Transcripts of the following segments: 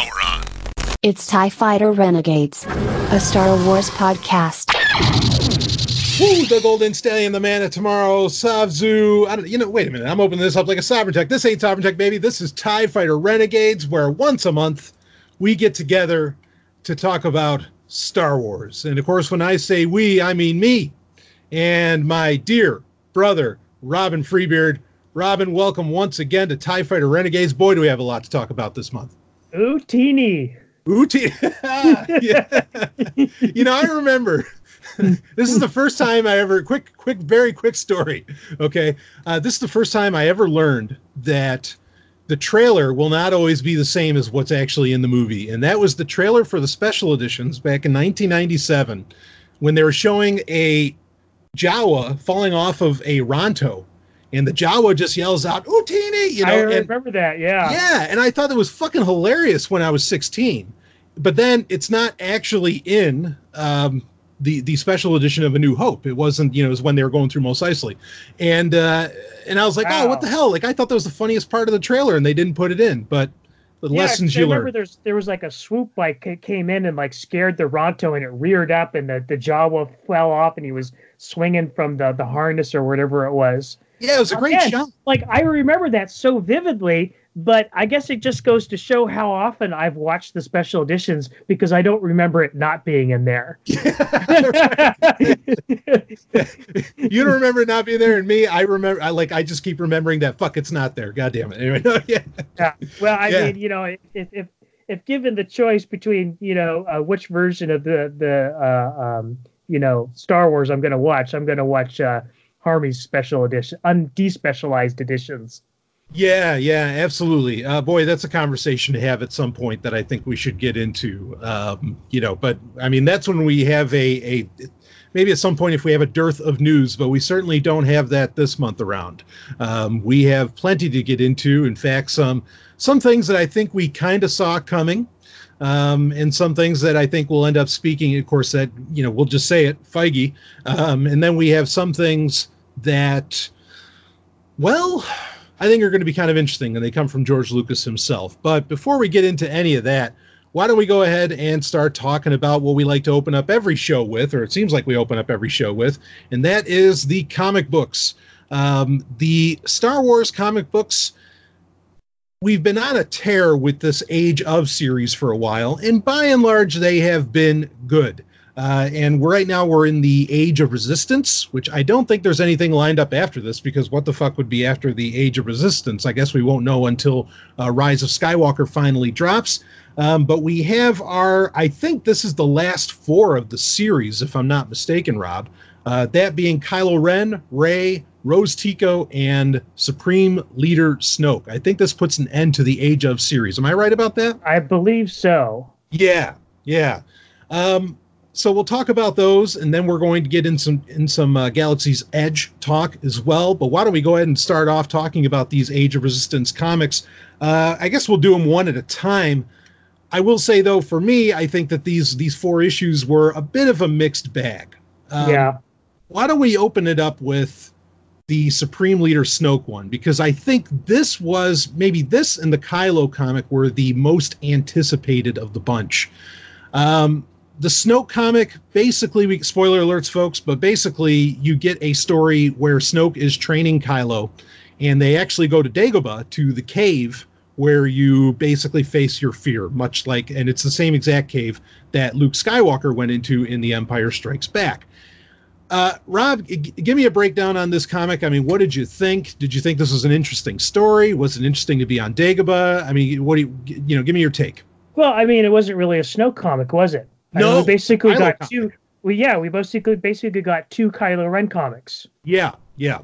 power on. It's TIE Fighter Renegades, a Star Wars podcast. Woo, the Golden Stallion, the man of tomorrow, Savzu. I don't, you know, wait a minute. I'm opening this up like a Sovereign Tech. This ain't Sovereign Tech, baby. This is TIE Fighter Renegades, where once a month we get together to talk about Star Wars. And of course, when I say we, I mean me and my dear brother, Robin Freebeard. Robin, welcome once again to TIE Fighter Renegades. Boy, do we have a lot to talk about this month. Ooh, teeny. Yeah. you know, I remember this is the first time I ever quick, quick, very quick story. Okay, uh, this is the first time I ever learned that the trailer will not always be the same as what's actually in the movie, and that was the trailer for the special editions back in 1997 when they were showing a Jawa falling off of a Ronto. And the Jawa just yells out, Utini, you know. I and- remember that. Yeah. yeah, and I thought that was fucking hilarious when I was 16. But then it's not actually in um, the the special edition of A New Hope. It wasn't, you know, it was when they were going through Mos Eisley. And uh, and I was like, oh, what the hell? Like I thought that was the funniest part of the trailer, and they didn't put it in. But the Yeah, lessons you remember learn. there's there was like a swoop like ca- came in and like scared the Ronto and it reared up and the, the Jawa fell off and he was swinging from the, the harness or whatever it was. Yeah, it was a great Again, shot. Like I remember that so vividly, but I guess it just goes to show how often I've watched the special editions because I don't remember it not being in there. you don't remember it not being there, and me, I remember. I like. I just keep remembering that. Fuck, it's not there. God damn it. Anyway, no, yeah. Yeah. Well, I Yeah. mean, you know, if if if given the choice between you know uh, which version of the the uh, um, you know Star Wars I'm going to watch, I'm going to watch uh, Harmy's special edition, undespecialized editions. Yeah, yeah, absolutely. Uh, boy, that's a conversation to have at some point that I think we should get into. Um, you know, but I mean, that's when we have a, a maybe at some point if we have a dearth of news, but we certainly don't have that this month around. Um, we have plenty to get into. In fact, some some things that I think we kind of saw coming. Um, and some things that I think we'll end up speaking, of course, that, you know, we'll just say it, Feige. Um, and then we have some things that, well, I think are going to be kind of interesting, and they come from George Lucas himself. But before we get into any of that, why don't we go ahead and start talking about what we like to open up every show with, or it seems like we open up every show with, and that is the comic books. Um, the Star Wars comic books, we've been on a tear with this Age of series for a while, and by and large, they have been good. Uh, and right now we're in the Age of Resistance, which I don't think there's anything lined up after this because what the fuck would be after the Age of Resistance? I guess we won't know until uh, Rise of Skywalker finally drops. Um, but we have our, I think this is the last four of the series, if I'm not mistaken, Rob. Uh, that being Kylo Ren, Rey, Rose Tico, and Supreme Leader Snoke. I think this puts an end to the Age of series. Am I right about that? I believe so. Yeah, yeah. Um, so we'll talk about those, and then we're going to get in some in some uh, Galaxy's Edge talk as well. But why don't we go ahead and start off talking about these Age of Resistance comics? Uh, I guess we'll do them one at a time. I will say though, for me, I think that these these four issues were a bit of a mixed bag. Um, yeah. Why don't we open it up with the Supreme Leader Snoke one? Because I think this was maybe this and the Kylo comic were the most anticipated of the bunch. Um, the Snoke comic, basically, we spoiler alerts, folks, but basically, you get a story where Snoke is training Kylo, and they actually go to Dagobah to the cave where you basically face your fear, much like, and it's the same exact cave that Luke Skywalker went into in The Empire Strikes Back. Uh, Rob, g- give me a breakdown on this comic. I mean, what did you think? Did you think this was an interesting story? Was it interesting to be on Dagobah? I mean, what do you, you know, give me your take. Well, I mean, it wasn't really a Snoke comic, was it? I mean, No, we basically Kylo got comic. two. Well, yeah, we basically basically got two Kylo Ren comics. Yeah, yeah.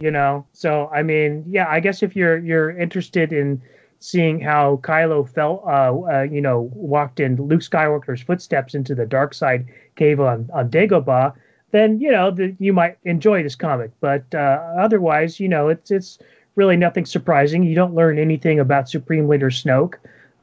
you know so i mean yeah i guess if you're you're interested in seeing how kylo felt uh, uh you know walked in luke skywalker's footsteps into the dark side cave on on dagobah then you know the, you might enjoy this comic but uh otherwise you know it's it's really nothing surprising you don't learn anything about supreme leader snoke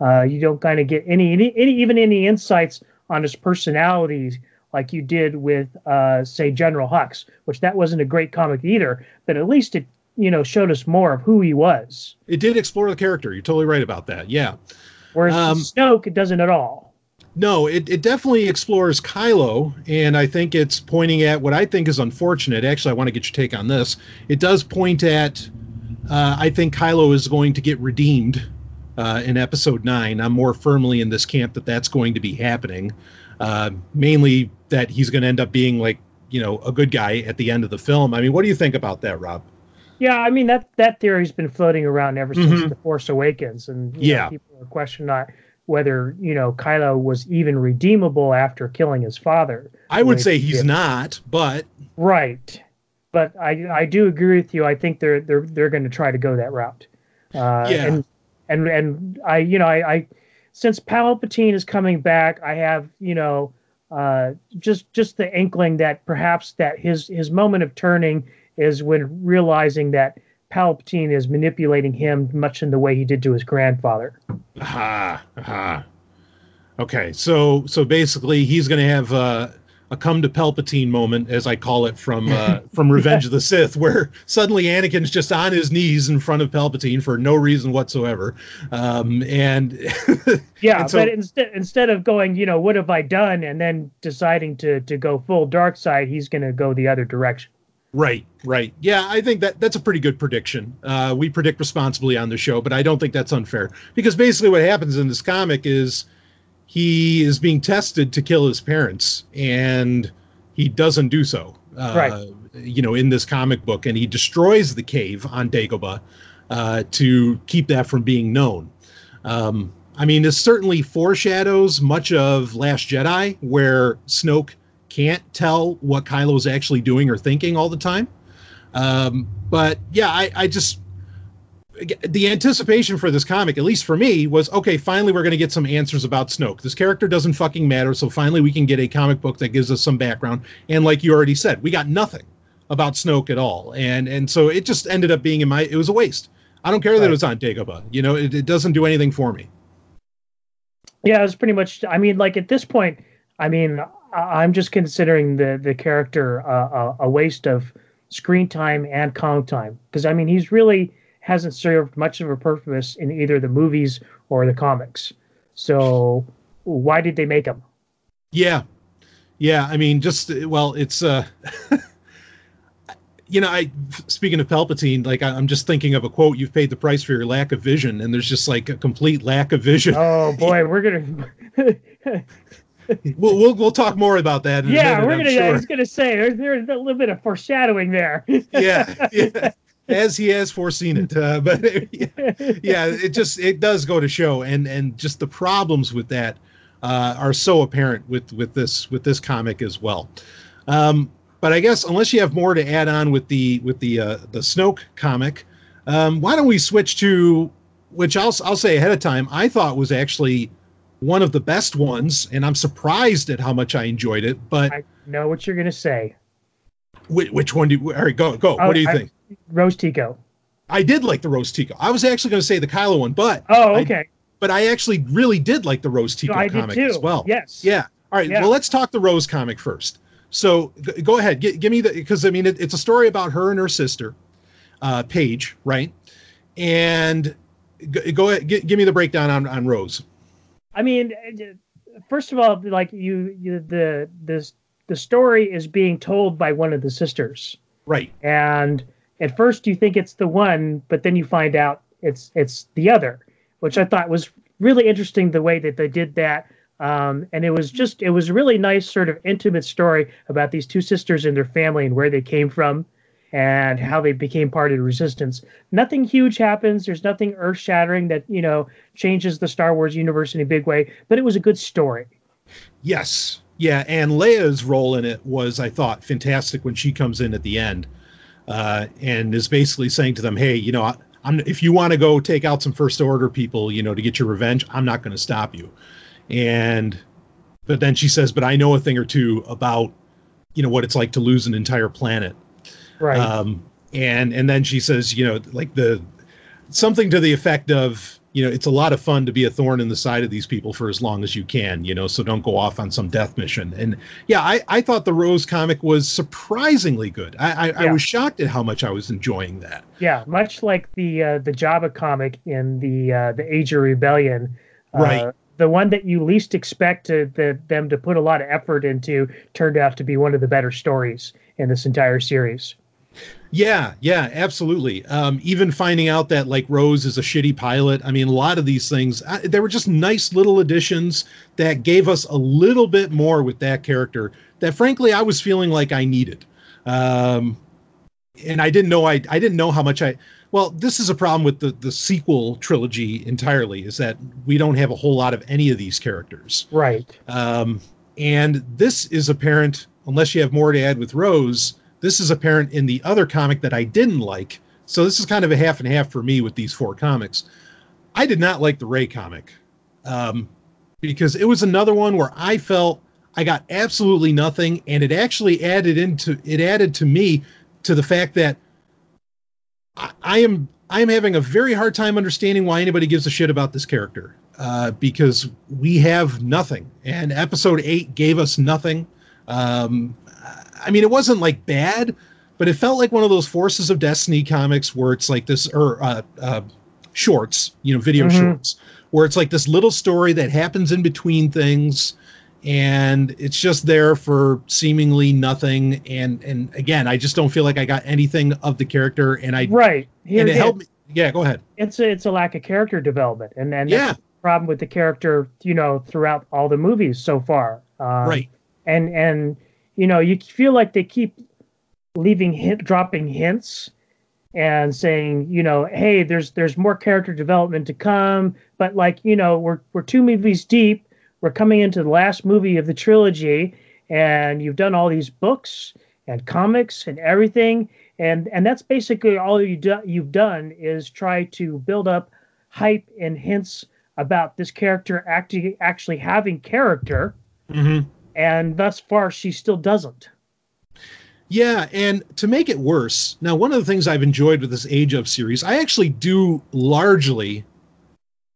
uh you don't kind of get any, any any even any insights on his personality like you did with uh say general hux which that wasn't a great comic either but at least it you know showed us more of who he was It did explore the character. You're totally right about that. Yeah. Whereas Um, Snoke, it doesn't at all. No, it, it definitely explores Kylo, and I think it's pointing at what I think is unfortunate. Actually, I want to get your take on this. It does point at, uh, I think Kylo is going to get redeemed uh, in Episode Nine. I'm more firmly in this camp that that's going to be happening. Uh, mainly that he's going to end up being like you know a good guy at the end of the film. I mean, what do you think about that, Rob? Yeah, I mean that that theory's been floating around ever since Mhm. the Force Awakens, and you know, Yeah. people are questioning not whether you know Kylo was even redeemable after killing his father. I would say he's not, but Right, but I I do agree with you. I think they're they're they're going to try to go that route. Uh, Yeah. and and and I you know I, I since Palpatine is coming back, I have you know uh, just just the inkling that perhaps that his his moment of turning is when realizing that Palpatine is manipulating him much in the way he did to his grandfather. Aha, aha. Okay, so so basically, he's going to have uh, a come to Palpatine moment, as I call it, from uh, from Revenge of the Sith, where suddenly Anakin's just on his knees in front of Palpatine for no reason whatsoever, um, and Yeah, And so- but instead instead of going, you know, what have I done, and then deciding to to go full dark side, he's going to go the other direction. Right, right, yeah, I think that that's a pretty good prediction. Uh, we predict responsibly on the show, but I don't think that's unfair because basically what happens in this comic is he is being tested to kill his parents and he doesn't do so uh, Right. you know in this comic book and he destroys the cave on dagobah uh, to keep that from being known um, i mean this certainly foreshadows much of last jedi where snoke can't tell what kylo's actually doing or thinking all the time um, but yeah I, I just the anticipation for this comic, at least for me, was okay. Finally, we're going to get some answers about Snoke. This character doesn't fucking matter, so finally we can get a comic book that gives us some background. And like you already said, we got nothing about Snoke at all, and and so it just ended up being in my. It was a waste. I don't care that Right. it was on Dagobah. You know, it, it doesn't do anything for me. Yeah, it was pretty much. I mean, like at this point, I mean, I'm just considering the the character uh, a, a waste of screen time and comic time because I mean, he's really hasn't served much of a purpose in either the movies or the comics. So why did they make him? Yeah, yeah. I mean, just well, it's uh, you know, I speaking of Palpatine, like I, I'm just thinking of a quote: "You've paid the price for your lack of vision," and there's just like a complete lack of vision. Oh boy, we're gonna. we'll, we'll we'll talk more about that. Yeah, minute, we're gonna. I was gonna say there's, there's a little bit of foreshadowing there. yeah, yeah, as he has foreseen it. Uh, but yeah, it just it does go to show, and and just the problems with that uh, are so apparent with with this with this comic as well. Um, but I guess unless you have more to add on with the with the uh, the Snoke comic, um, why don't we switch to which I'll I'll say ahead of time I thought was actually one of the best ones, and I'm surprised at how much I enjoyed it. But I know what you're gonna say. which, which one do you, all right go go? Oh, what do you I- think? Rose Tico. I did like the Rose Tico. I was actually going to say the Kylo one, but Oh, I- okay. but I actually really did like the Rose Tico I comic as well. Yes. Yeah. All right. Yeah. Well, let's talk the Rose comic first. So g- go ahead. G- give me the because I mean it, it's a story about her and her sister, uh, Paige, right? And g- go ahead. G- give me the breakdown on on Rose. I mean, uh, first of all, like you, you the this the story is being told by one of the sisters, Right. and at first you think it's the one, but then you find out it's it's the other, which I thought was really interesting the way that they did that. Um, and it was just it was a really nice sort of intimate story about these two sisters and their family and where they came from and how they became part of the resistance. Nothing huge happens. There's nothing earth shattering that, you know, changes the Star Wars universe in a big way, but it was a good story. Yes. Yeah. And Leia's role in it was, I thought, fantastic when she comes in at the end uh, and is basically saying to them, "Hey, you know, I'm if you want to go take out some first order people, you know, to get your revenge, I'm not going to stop you." And but then she says, "But I know a thing or two about, you know, what it's like to lose an entire planet." Right. um, and and then she says you know like the something to the effect of you know it's a lot of fun to be a thorn in the side of these people for as long as you can you know so don't go off on some death mission and yeah i i thought the rose comic was surprisingly good i i, I was shocked at how much i was enjoying that yeah, much like the uh, the Jabba comic in the uh, the Age of Rebellion, Right. Uh, the one that you least expect to, the, them to put a lot of effort into turned out to be one of the better stories in this entire series. Yeah, yeah, absolutely. Um, even finding out that like Rose is a shitty pilot. I mean, a lot of these things, I, they were just nice little additions that gave us a little bit more with that character that frankly I was feeling like I needed. Um, and I didn't know I I didn't know how much I well, this is a problem with the the sequel trilogy entirely is that we don't have a whole lot of any of these characters. Right. Um, and this is apparent unless you have more to add with Rose this is apparent in the other comic that I didn't like. So this is kind of a half and half for me with these four comics. I did not like the Rey comic um, because it was another one where I felt I got absolutely nothing, and it actually added into it added to me to the fact that I, I am I am having a very hard time understanding why anybody gives a shit about this character uh, because we have nothing, and episode eight gave us nothing. Um, I mean, it wasn't like bad, but it felt like one of those Forces of Destiny comics where it's like this, or uh, uh, shorts, you know, video mm-hmm. shorts, where it's like this little story that happens in between things, and it's just there for seemingly nothing. And and again, I just don't feel like I got anything of the character, and I right Here and it helped me. Yeah, go ahead. It's a, it's a lack of character development, and then yeah. problem with the character, you know, throughout all the movies so far. Um, right. And and you know, you feel like they keep leaving hint, dropping hints and saying, you know, hey, there's there's more character development to come, but like, you know, we're we're two movies deep. We're coming into the last movie of the trilogy, and you've done all these books and comics and everything, and and that's basically all you do, you've done is try to build up hype and hints about this character actually actually having character. Mm-hmm and thus far she still doesn't. Yeah, and to make it worse, now one of the things I've enjoyed with this Age of series, I actually do largely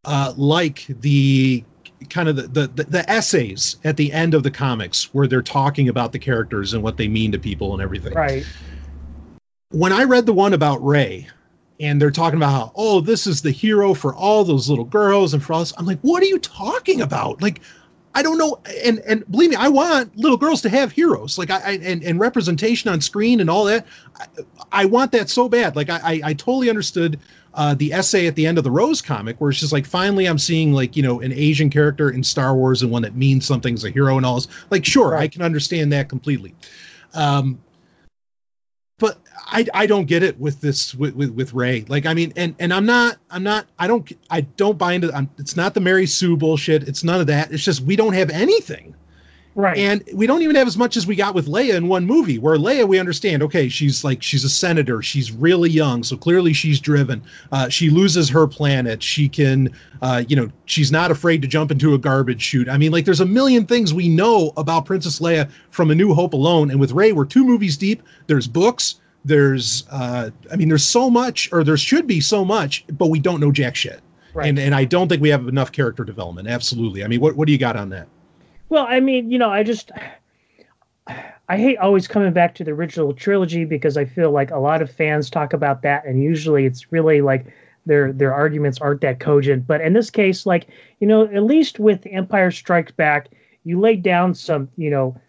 uh, like the kind of the, the the essays at the end of the comics where they're talking about the characters and what they mean to people and everything. Right. When I read the one about Rey, and they're talking about how oh this is the hero for all those little girls and for us, I'm like, what are you talking about? Like I don't know, and and believe me, I want little girls to have heroes, like I, I and and representation on screen and all that. I, I want that so bad. Like I I, I totally understood uh, the essay at the end of the Rose comic, where it's just like finally I'm seeing like you know an Asian character in Star Wars and one that means something's a hero and all this. Like sure, right. I can understand that completely. Um, but I I don't get it with this with, with with Rey. Like I mean, and and I'm not I'm not I don't I don't buy into. I'm, it's not the Mary Sue bullshit. It's none of that. It's just we don't have anything. Right. And we don't even have as much as we got with Leia in one movie, where Leia, we understand, okay, she's like, she's a senator. She's really young. So clearly she's driven. Uh, she loses her planet. She can, uh, you know, she's not afraid to jump into a garbage chute. I mean, like, there's a million things we know about Princess Leia from A New Hope alone. And with Rey, we're two movies deep. There's books. There's, uh, I mean, there's so much, or there should be so much, but we don't know jack shit. Right. And, and I don't think we have enough character development. Absolutely. I mean, what, what do you got on that? Well, I mean, you know, I just I hate always coming back to the original trilogy because I feel like a lot of fans talk about that, and usually it's really like their their arguments aren't that cogent. But in this case, like you know, at least with Empire Strikes Back, you laid down some you know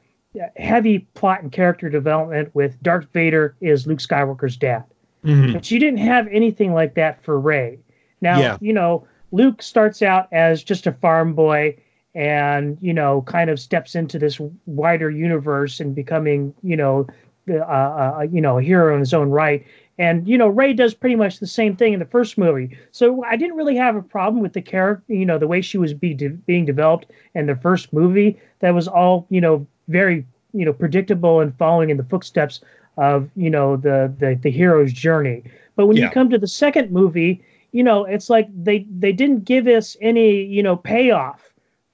heavy plot and character development with Darth Vader is Luke Skywalker's dad, mm-hmm. but you didn't have anything like that for Rey. Now, yeah. you know, Luke starts out as just a farm boy and you know kind of steps into this wider universe and becoming you know uh, uh, you know a hero in his own right and you know rey does pretty much the same thing in the first movie so i didn't really have a problem with the character you know the way she was be de- being developed in the first movie that was all you know very you know predictable and following in the footsteps of you know the the, the hero's journey but when yeah. you come to the second movie you know it's like they they didn't give us any you know payoff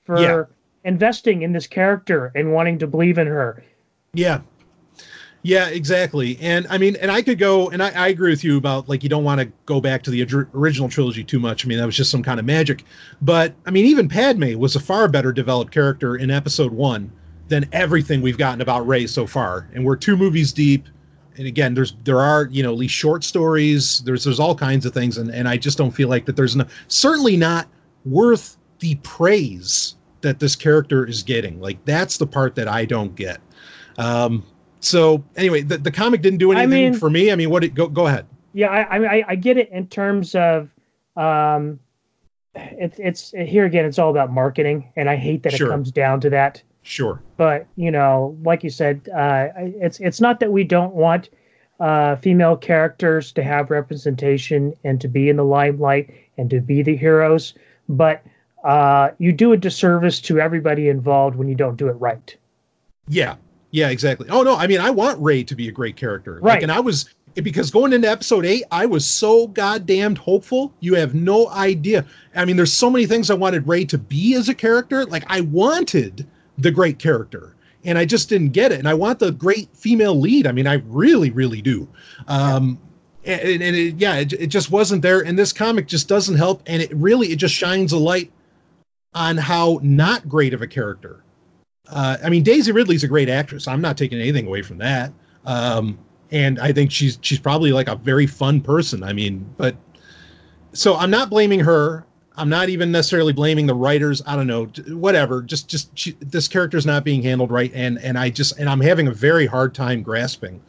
for yeah. investing in this character and wanting to believe in her. Yeah. Yeah, exactly. And I mean, and I could go, and I, I agree with you about like, you don't want to go back to the original trilogy too much. I mean, that was just some kind of magic. But I mean, even Padme was a far better developed character in episode one than everything we've gotten about Rey so far. And we're two movies deep. And again, there's there are you know at least short stories. There's there's all kinds of things, and and I just don't feel like that there's no certainly not worth the praise that this character is getting. Like that's the part that I don't get. Um, so anyway, the, the comic didn't do anything I mean, for me. I mean, what? It, go go ahead. Yeah, I, I I get it in terms of, um, it's it's here again. It's all about marketing, and I hate that Sure. it comes down to that. Sure. But you know, like you said, uh, it's it's not that we don't want uh, female characters to have representation and to be in the limelight and to be the heroes, but uh, you do a disservice to everybody involved when you don't do it right. Yeah. Yeah, exactly. Oh no, I mean I want Rey to be a great character. Like, Right. and I was because going into episode eight, I was so goddamned hopeful. You have no idea. I mean, there's so many things I wanted Rey to be as a character. Like I wanted the great character. And I just didn't get it. And I want the great female lead. I mean, I really, really do. Um and, and it, yeah, it, it just wasn't there. And this comic just doesn't help. And it really it just shines a light on how not great of a character uh, I mean, Daisy Ridley's a great actress. I'm not taking anything away from that. Um, and I think she's she's probably like a very fun person. I mean, but so I'm not blaming her. I'm not even necessarily blaming the writers. I don't know, whatever. Just just she, this character's not being handled right, and and I just and I'm having a very hard time grasping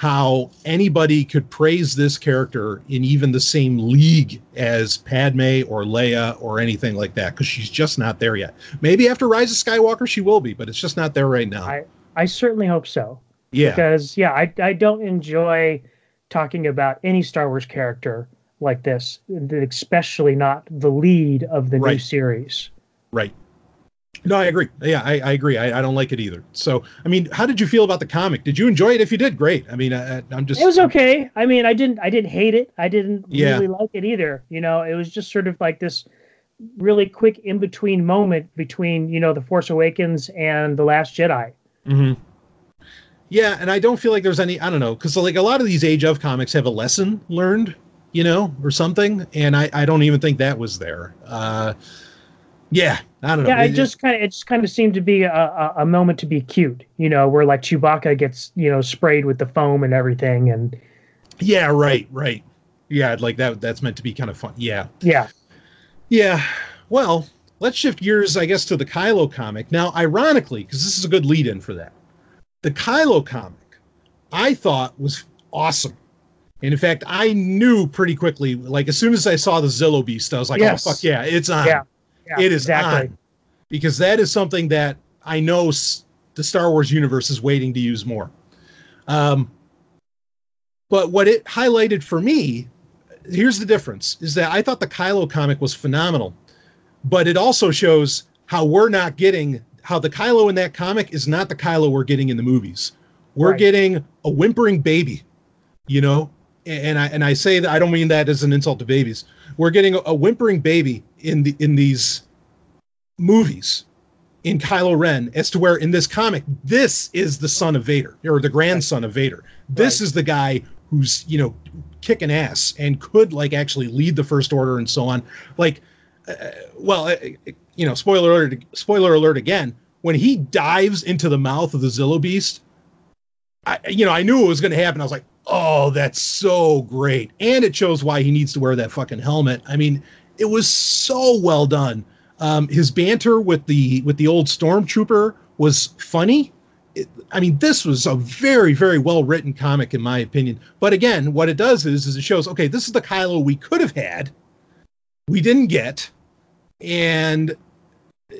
how anybody could praise this character in even the same league as Padme or Leia or anything like that because she's just not there yet. Maybe after Rise of Skywalker she will be, but it's just not there right now. I I certainly hope so. yeah, because yeah I, I don't enjoy talking about any star wars character like this especially not the lead of the new Right. series right. No, I agree. Yeah, I, I agree. I, I don't like it either. So, I mean, how did you feel about the comic? Did you enjoy it? If you did, great. I mean, I, I'm just. it was okay i mean i didn't i didn't hate it i didn't Yeah. really like it either you know it was just sort of like this really quick in between moment between you know the force awakens and the last jedi hmm Yeah, and I don't feel like there's any. I don't know, because like a lot of these Age of comics have a lesson learned, you know, or something, and I I don't even think that was there. Uh, yeah, I don't know. yeah, It- it just kind of it just kind of seemed to be a, a, a moment to be cute, you know, where like Chewbacca gets you know sprayed with the foam and everything, and yeah, right, right. Yeah, like that. That's meant to be kind of fun. Yeah, yeah, Yeah. Well, let's shift gears, I guess, to the Kylo comic. Now, ironically, because this is a good lead in for that, the Kylo comic I thought was awesome. And in fact, I knew pretty quickly, like as soon as I saw the Zillo Beast, I was like, Yes. oh, fuck yeah, it's on. Yeah. Yeah, it is exactly. on. Because that is something that I know the Star Wars universe is waiting to use more. Um, but what it highlighted for me, here's the difference, is that I thought the Kylo comic was phenomenal, but it also shows how we're not getting how the Kylo in that comic is not the Kylo we're getting in the movies. We're Right. getting a whimpering baby, you know, and I and I say that I don't mean that as an insult to babies. We're getting a, a whimpering baby in the in these movies in Kylo Ren as to where in this comic this is the son of Vader or the grandson of Vader. This Right. is the guy who's you know kicking ass and could like actually lead the First Order and so on. Like, uh, well, uh, you know, spoiler alert. Spoiler alert again. When he dives into the mouth of the Zillo Beast, I you know I knew it was going to happen. I was like, oh, that's so great, and it shows why he needs to wear that fucking helmet. I mean, it was so well done. Um, his banter with the with the old stormtrooper was funny. It, I mean, this was a very very well written comic in my opinion. But again, what it does is is it shows okay, this is the Kylo we could have had, we didn't get, and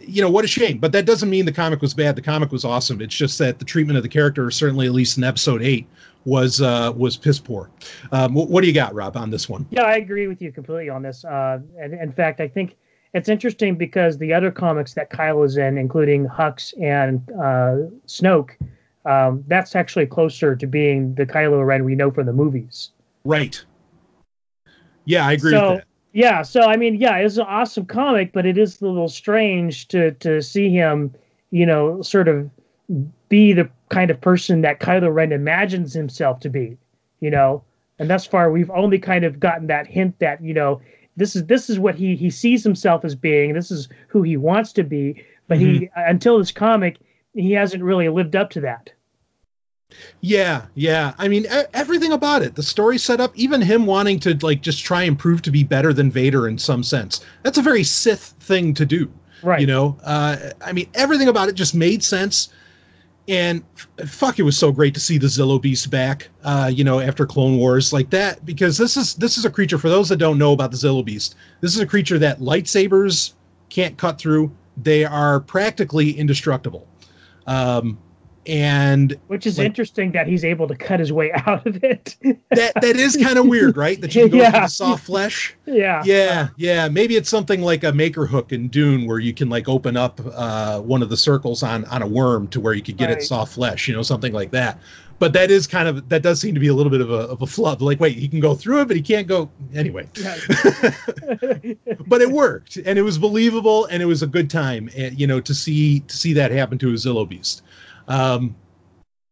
you know what a shame. But that doesn't mean the comic was bad. The comic was awesome. It's just that the treatment of the character, certainly at least in episode eight, was uh, was piss poor. Um, what, what do you got, Rob, on this one? Yeah, I agree with you completely on this. Uh, and in fact, I think it's interesting because the other comics that Kylo is in, including Hux and uh, Snoke, um, that's actually closer to being the Kylo Ren we know from the movies. Right. Yeah, I agree So- with that. Yeah, so I mean, yeah, it's an awesome comic, but it is a little strange to to see him, you know, sort of be the kind of person that Kylo Ren imagines himself to be, you know. And thus far, we've only kind of gotten that hint that you know this is this is what he he sees himself as being. This is who he wants to be. But he until this comic, he hasn't really lived up to that. Yeah, yeah. I mean, everything about it. The story set up, even him wanting to like just try and prove to be better than Vader in some sense. That's a very Sith thing to do. Right. You know, uh, I mean, everything about it just made sense. And fuck, it was so great to see the Zillo Beast back. Uh, you know, after Clone Wars like that, because this is this is a creature. For those that don't know about the Zillo Beast, this is a creature that lightsabers can't cut through. They are practically indestructible. Um, and Which is like- interesting that he's able to cut his way out of it. that that is kind of weird, right? That you can go Yeah. through the soft flesh. yeah. Yeah, yeah. Maybe it's something like a maker hook in Dune, where you can like open up uh, one of the circles on on a worm to where you could get it soft flesh. You know, something like that. But that is kind of that does seem to be a little bit of a of a flub. Like, wait, he can go through it, but he can't go anyway. But it worked, and it was believable, and it was a good time. And you know, to see to see that happen to a Zillo Beast. Um,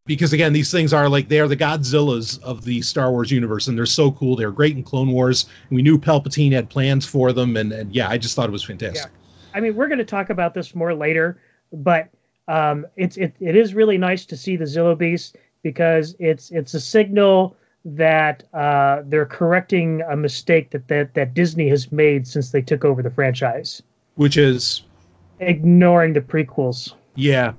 because again, these things are like they are the Godzillas of the Star Wars universe, and they're so cool. They're great in Clone Wars. We knew Palpatine had plans for them, and, and yeah, I just thought it was fantastic. I mean, we're going to talk about this more later, but um, it's it, it is really nice to see the Zillo Beast because it's it's a signal that uh, they're correcting a mistake that, that that Disney has made since they took over the franchise, Which is ignoring the prequels. yeah,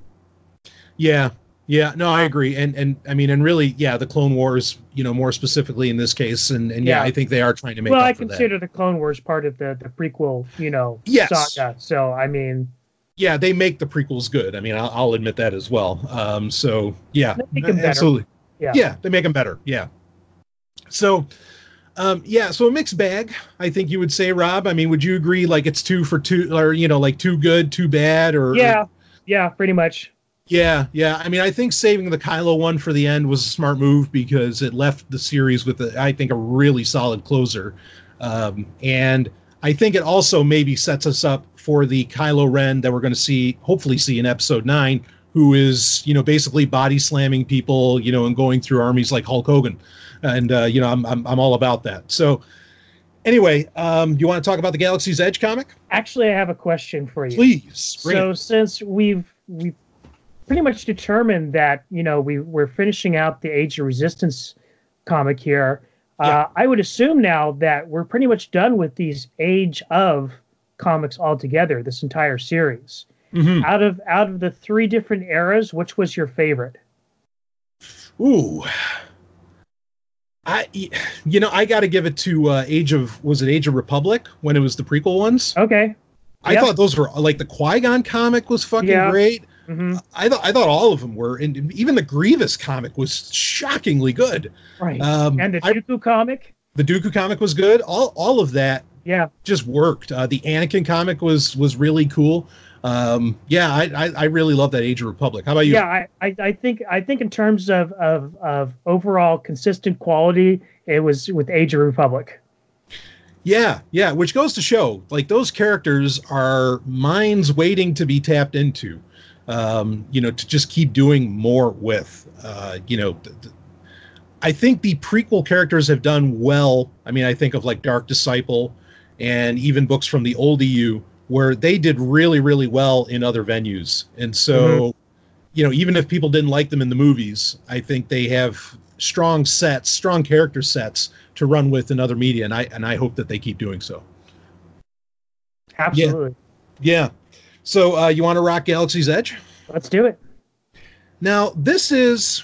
yeah, yeah. No, I agree, and and I mean, and really, yeah, the Clone Wars, you know, more specifically in this case, and and yeah, Yeah. I think they are trying to make well, I consider the Clone Wars part of the the prequel, you know, Yes. saga. So I mean, yeah, they make the prequels good. I mean, I'll, I'll admit that as well. Um, so yeah, They make 'em better. absolutely. Yeah. yeah, they make them better. Yeah. So, um, yeah, so a mixed bag. I think you would say, Rob. I mean, would you agree? Like it's two for two, or you know, like too good, too bad, or yeah, yeah, pretty much. Yeah, yeah. I mean, I think saving the Kylo one for the end was a smart move because it left the series with, a, I think, a really solid closer. Um, and I think it also maybe sets us up for the Kylo Ren that we're going to see, hopefully, see in Episode Nine, who is, you know, basically body slamming people, you know, and going through armies like Hulk Hogan. And uh, you know, I'm, I'm I'm all about that. So, anyway, um, you want to talk about the Galaxy's Edge comic, Actually, I have a question for you. please? Bring so it. since we've we've pretty much determined that you know we we're finishing out the Age of Resistance comic here, Yeah. uh, I would assume now that we're pretty much done with these Age of comics altogether. This entire series. Mhm. Out of out of the three different eras, which was your favorite? Ooh. I, you know, I got to give it to uh, Age of was it Age of Republic when it was the prequel ones. Okay. I Yep. thought those were like the Qui Gon comic was fucking Yeah. great. Hmm I thought I thought all of them were, and even the Grievous comic was shockingly good. Right. Um, and the I- Dooku comic. the Dooku comic was good. All all of that Yeah. just worked. Uh, the Anakin comic was was really cool. Um, yeah, I, I I really love that Age of Republic. How about you? Yeah, I, I, I think I think in terms of, of of overall consistent quality, it was with Age of Republic. Yeah, yeah, which goes to show like those characters are minds waiting to be tapped into. Um, you know, to just keep doing more with. Uh, you know, th- th- I think the prequel characters have done well. I mean, I think of like Dark Disciple and even books from the old EU where they did really, really well in other venues. And so, you know, even if people didn't like them in the movies, I think they have strong sets, strong character sets to run with in other media, and I and I hope that they keep doing so. Absolutely. Yeah. So uh, you want to rock Galaxy's Edge? Let's do it. Now this is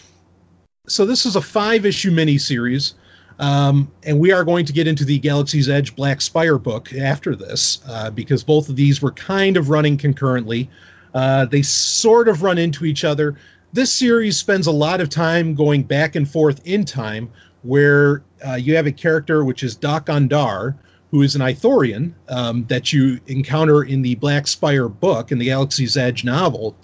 so this is a five issue miniseries, um, and we are going to get into the Galaxy's Edge Black Spire book after this uh, because both of these were kind of running concurrently. Uh, they sort of run into each other. This series spends a lot of time going back and forth in time, where uh, you have a character which is Dok-Ondar, who is an Ithorian um, that you encounter in the Black Spire book in the Galaxy's Edge novel.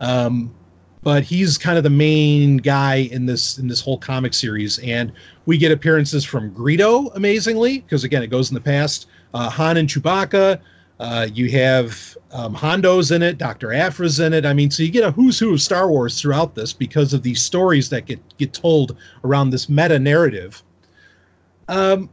Um, but he's kind of the main guy in this in this whole comic series, and we get appearances from Greedo, amazingly, because again, it goes in the past. Uh, Han and Chewbacca. Uh, you have um, Hondo's in it, Dr. Aphra's in it. I mean, so you get a who's who of Star Wars throughout this because of these stories that get get told around this meta narrative. Um,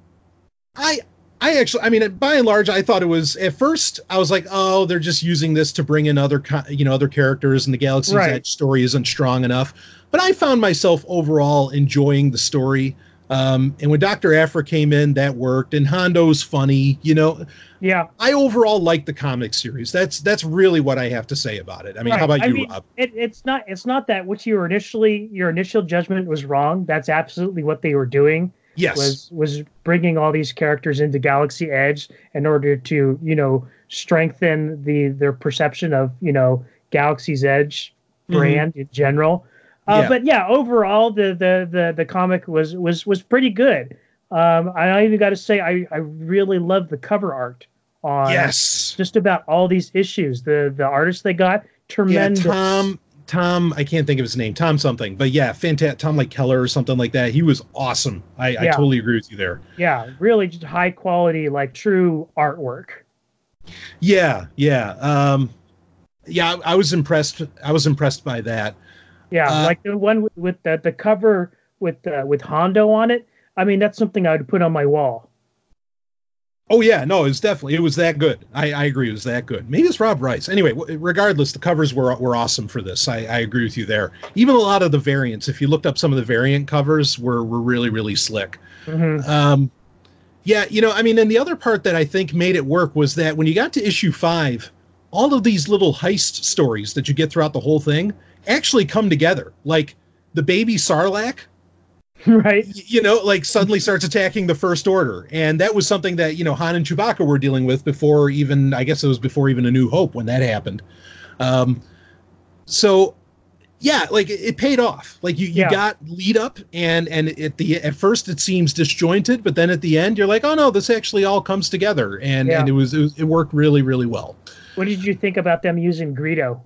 I I actually, I mean, by and large, I thought it was at first. I was like, oh, they're just using this to bring in other, you know, other characters, and the Galaxy's Right. Edge story isn't strong enough. But I found myself overall enjoying the story. Um, and when Doctor Aphra came in, that worked. And Hondo's funny, you know. Yeah. I overall like the comic series. That's that's really what I have to say about it. I mean, how about I you, mean, Rob? It, it's not it's not that what you were initially your initial judgment was wrong. That's absolutely what they were doing. Yes. Was was bringing all these characters into Galaxy Edge in order to you know strengthen the their perception of you know Galaxy's Edge Mhm. brand in general. Uh, Yeah. But yeah, overall the, the the the comic was was was pretty good. Um, I even got to say I I really love the cover art on yes. just about all these issues. The the artists they got Yeah, tremendous. Tom. Tom, I can't think of his name. Tom something, but yeah, fantastic. Tom like Keller or something like that. He was awesome. I, I totally agree with you there. Yeah, really just high quality, like true artwork. Yeah, yeah, um, yeah. I, I was impressed. I was impressed by that. Yeah, Uh, like the one with, with the the cover with uh, with Hondo on it. I mean, that's something I would put on my wall. Oh yeah, no, it was definitely it was that good. I, I agree, it was that good. Maybe it's Rob Rice. Anyway, w- regardless, the covers were were awesome for this. I, I agree with you there. Even a lot of the variants, if you looked up some of the variant covers, were were really really slick. Mhm. Um, yeah, you know, I mean, and the other part that I think made it work was that when you got to issue five, all of these little heist stories that you get throughout the whole thing actually come together. Like the baby Sarlacc, right? you know, like suddenly starts attacking the First Order, and that was something that you know Han and Chewbacca were dealing with before even I guess it was before even A New Hope when that happened. Um, so yeah, like it, it paid off. Like you, you Yeah. got lead up, and and at the at first it seems disjointed, but then at the end you're like, oh no, this actually all comes together, and Yeah. and it was, it was it worked really really well. What did you think about them using Greedo?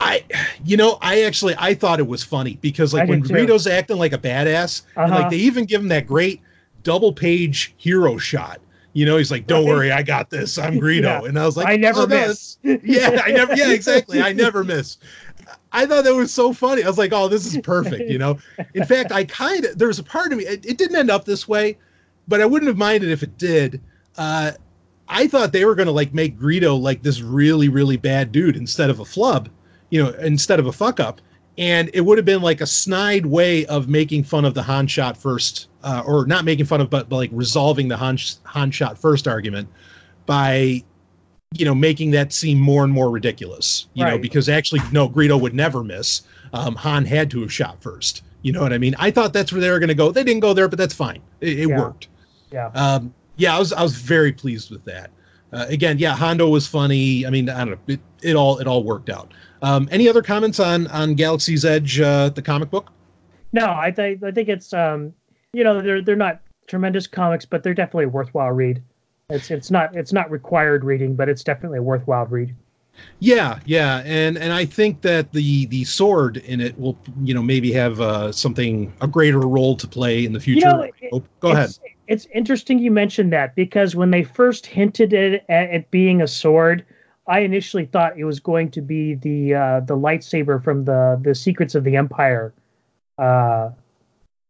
I, you know, I actually I thought it was funny because I like when did. Greedo's acting like a badass, and Uh-huh. like they even give him that great double page hero shot. You know, he's like, "Don't Right. worry, I got this. I'm Greedo." Yeah. And I was like, I never "Oh, no, miss. yeah, I never. Yeah, exactly. I never miss. I thought that was so funny. I was like, "Oh, this is perfect." You know. In fact, I kind of there's a part of me. It, it didn't end up this way, but I wouldn't have minded if it did. Uh, I thought they were going to like make Greedo like this really really bad dude instead of a flub, you know, instead of a fuck up. And it would have been like a snide way of making fun of the Han shot first, uh, or not making fun of, but, but like resolving the Han, Han shot first argument by you know making that seem more and more ridiculous you know because actually no greedo would never miss. Um, han had to have shot first. You know what i mean? I thought that's where they were going to go. They didn't go there but that's fine. It, it Yeah. worked. Yeah. um, yeah i was i was very pleased with that. Uh, again yeah hondo was funny. I mean i don't know. It, it all it all worked out um, any other comments on on galaxy's edge uh, the comic book No, I think I think it's um, you know, they're they're not tremendous comics, but they're definitely a worthwhile read. It's it's not it's not required reading, but it's definitely a worthwhile read. Yeah, yeah, and and I think that the the sword in it will you know maybe have uh, something a greater role to play in the future. You know, it- Go ahead. It's, interesting you mentioned that because when they first hinted at, at it being a sword, I initially thought it was going to be the uh, the lightsaber from the the Secrets of the Empire uh,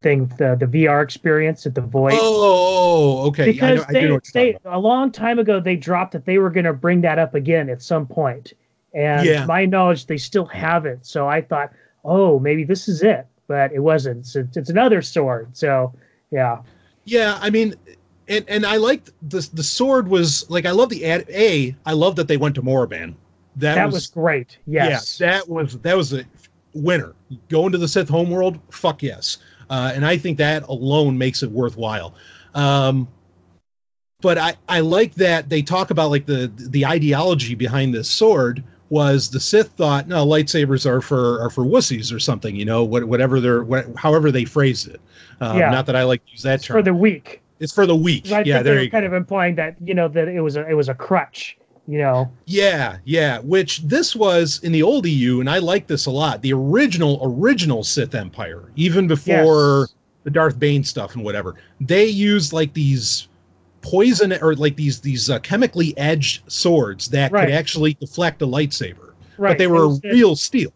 thing, the the VR experience at the Void. Oh, okay. Because know, I know they, they a long time ago they dropped that they were going to bring that up again at some point and Yeah. my knowledge they still haven't so i thought oh maybe this is it but it wasn't so it's, it's another sword so yeah Yeah, I mean, and and I liked the the sword was like I love the ad. A, I love that they went to Moraband. That, that, was, was, great yes Yeah, that was that was a winner. Going to the Sith homeworld, fuck yes. Uh, and I think that alone makes it worthwhile. Um, but I I like that they talk about like the the ideology behind this sword was the Sith thought no lightsabers are for are for wussies or something you know whatever they're what, however they phrased it. Um, Yeah. Not that I like to use that it's term. for the weak it's for the weak. I yeah, think they you were go. kind of implying that you know that it was a it was a crutch you know Yeah, yeah. Which this was in the old EU, and I like this a lot. The original, original Sith Empire, even before Yes. the Darth Bane stuff and whatever, they used like these poison or like these these uh, chemically edged swords that Right. could actually deflect a lightsaber, right but they were was real steel.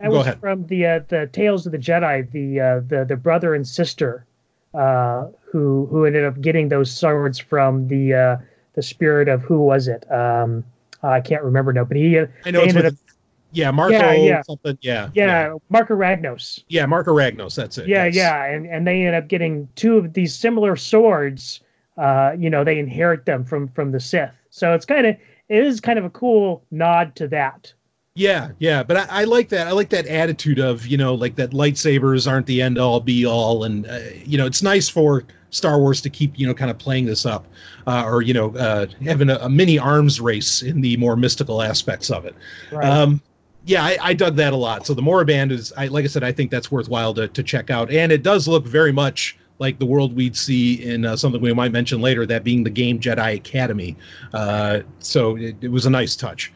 That Go was ahead. from the uh, the Tales of the Jedi, the uh, the the brother and sister uh, who who ended up getting those swords from the uh, the spirit of who was it? Um, I can't remember now, but he. I know it's with, up, yeah, Marco Yeah, yeah. something. Yeah, yeah, Marka Ragnos. yeah, Marka Ragnos. That's it. Yeah, yes. yeah, and and they end up getting two of these similar swords. Uh, you know, they inherit them from from the Sith. So it's kind of it is kind of a cool nod to that. Yeah, yeah, but I, I like that. I like that attitude of you know, like that lightsabers aren't the end all be all, and uh, you know, it's nice for Star Wars to keep you know kind of playing this up, uh, or you know, uh, having a, a mini arms race in the more mystical aspects of it. Right. Um, yeah, I, I dug that a lot. So the Moraband is, I like I said, I think that's worthwhile to to check out, and it does look very much like the world we'd see in uh, something we might mention later, that being the game Jedi Academy. Uh, so it, it was a nice touch.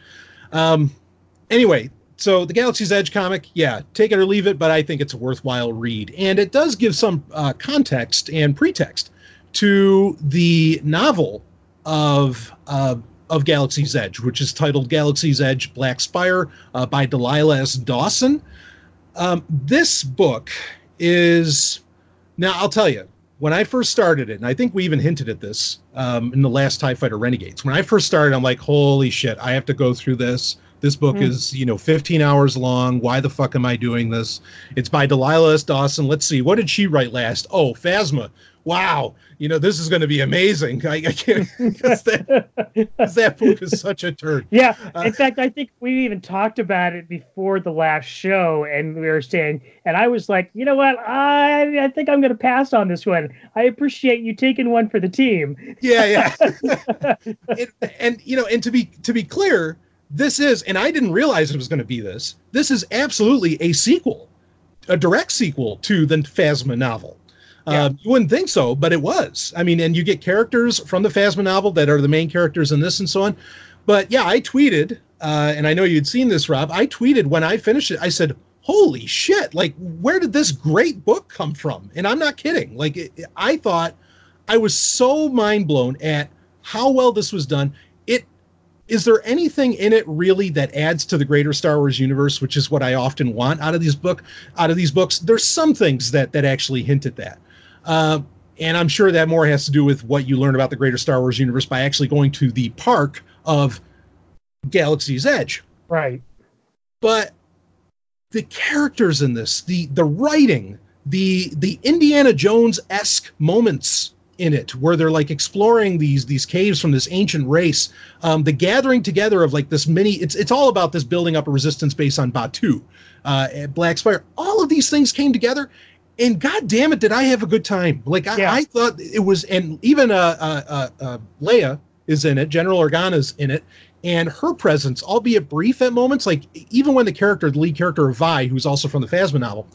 Um, anyway, so the Galaxy's Edge comic, yeah, take it or leave it, but I think it's a worthwhile read, and it does give some uh, context and pretext to the novel of uh, of Galaxy's Edge, which is titled Galaxy's Edge: Black Spire uh, by Delilah S. Dawson. Um, this book is now I'll tell you when I first started it, and I think we even hinted at this um, in the last Tie Fighter Renegades. When I first started, I'm like, holy shit, I have to go through this. This book Hmm. is, you know, 15 hours long. Why the fuck am I doing this? It's by Delilah S. Dawson. Let's see, what did she write last? Oh, Phasma. Wow, you know, this is going to be amazing. I, I can't, because that, 'cause that book is such a turd. Yeah. Uh, In fact, I think we even talked about it before the last show, and we were saying, and I was like, you know what? I I think I'm going to pass on this one. I appreciate you taking one for the team. yeah yeah it, and you know and to be to be clear this is and i didn't realize it was going to be this this is absolutely a sequel a direct sequel to the phasma novel. Yeah. um, you wouldn't think so but it was. I mean and you get characters from the phasma novel that are the main characters in this and so on. But yeah i tweeted uh, and i know you'd seen this rob i tweeted when i finished it i said holy shit like where did this great book come from? And i'm not kidding. Like it, i thought I was so mind blown at how well this was done. It is there anything in it really that adds to the greater Star Wars universe, which is what I often want out of these book out of these books. There's some things that that actually hint at that. Uh, and I'm sure that more has to do with what you learn about the greater Star Wars universe by actually going to the park of Galaxy's Edge Right. but the characters in this the the writing the the indiana jones-esque moments in it where they're like exploring these these caves from this ancient race um, the gathering together of like this mini it's it's all about this building up a resistance base on batuu uh, at black spire all of these things came together and god damn it did i have a good time like i, Yeah. I thought it was and even uh, uh, uh, uh, leia is in it general organa's in it and her presence, albeit brief at moments, like even when the character, the lead character of Vi, who's also from the Phasma novel,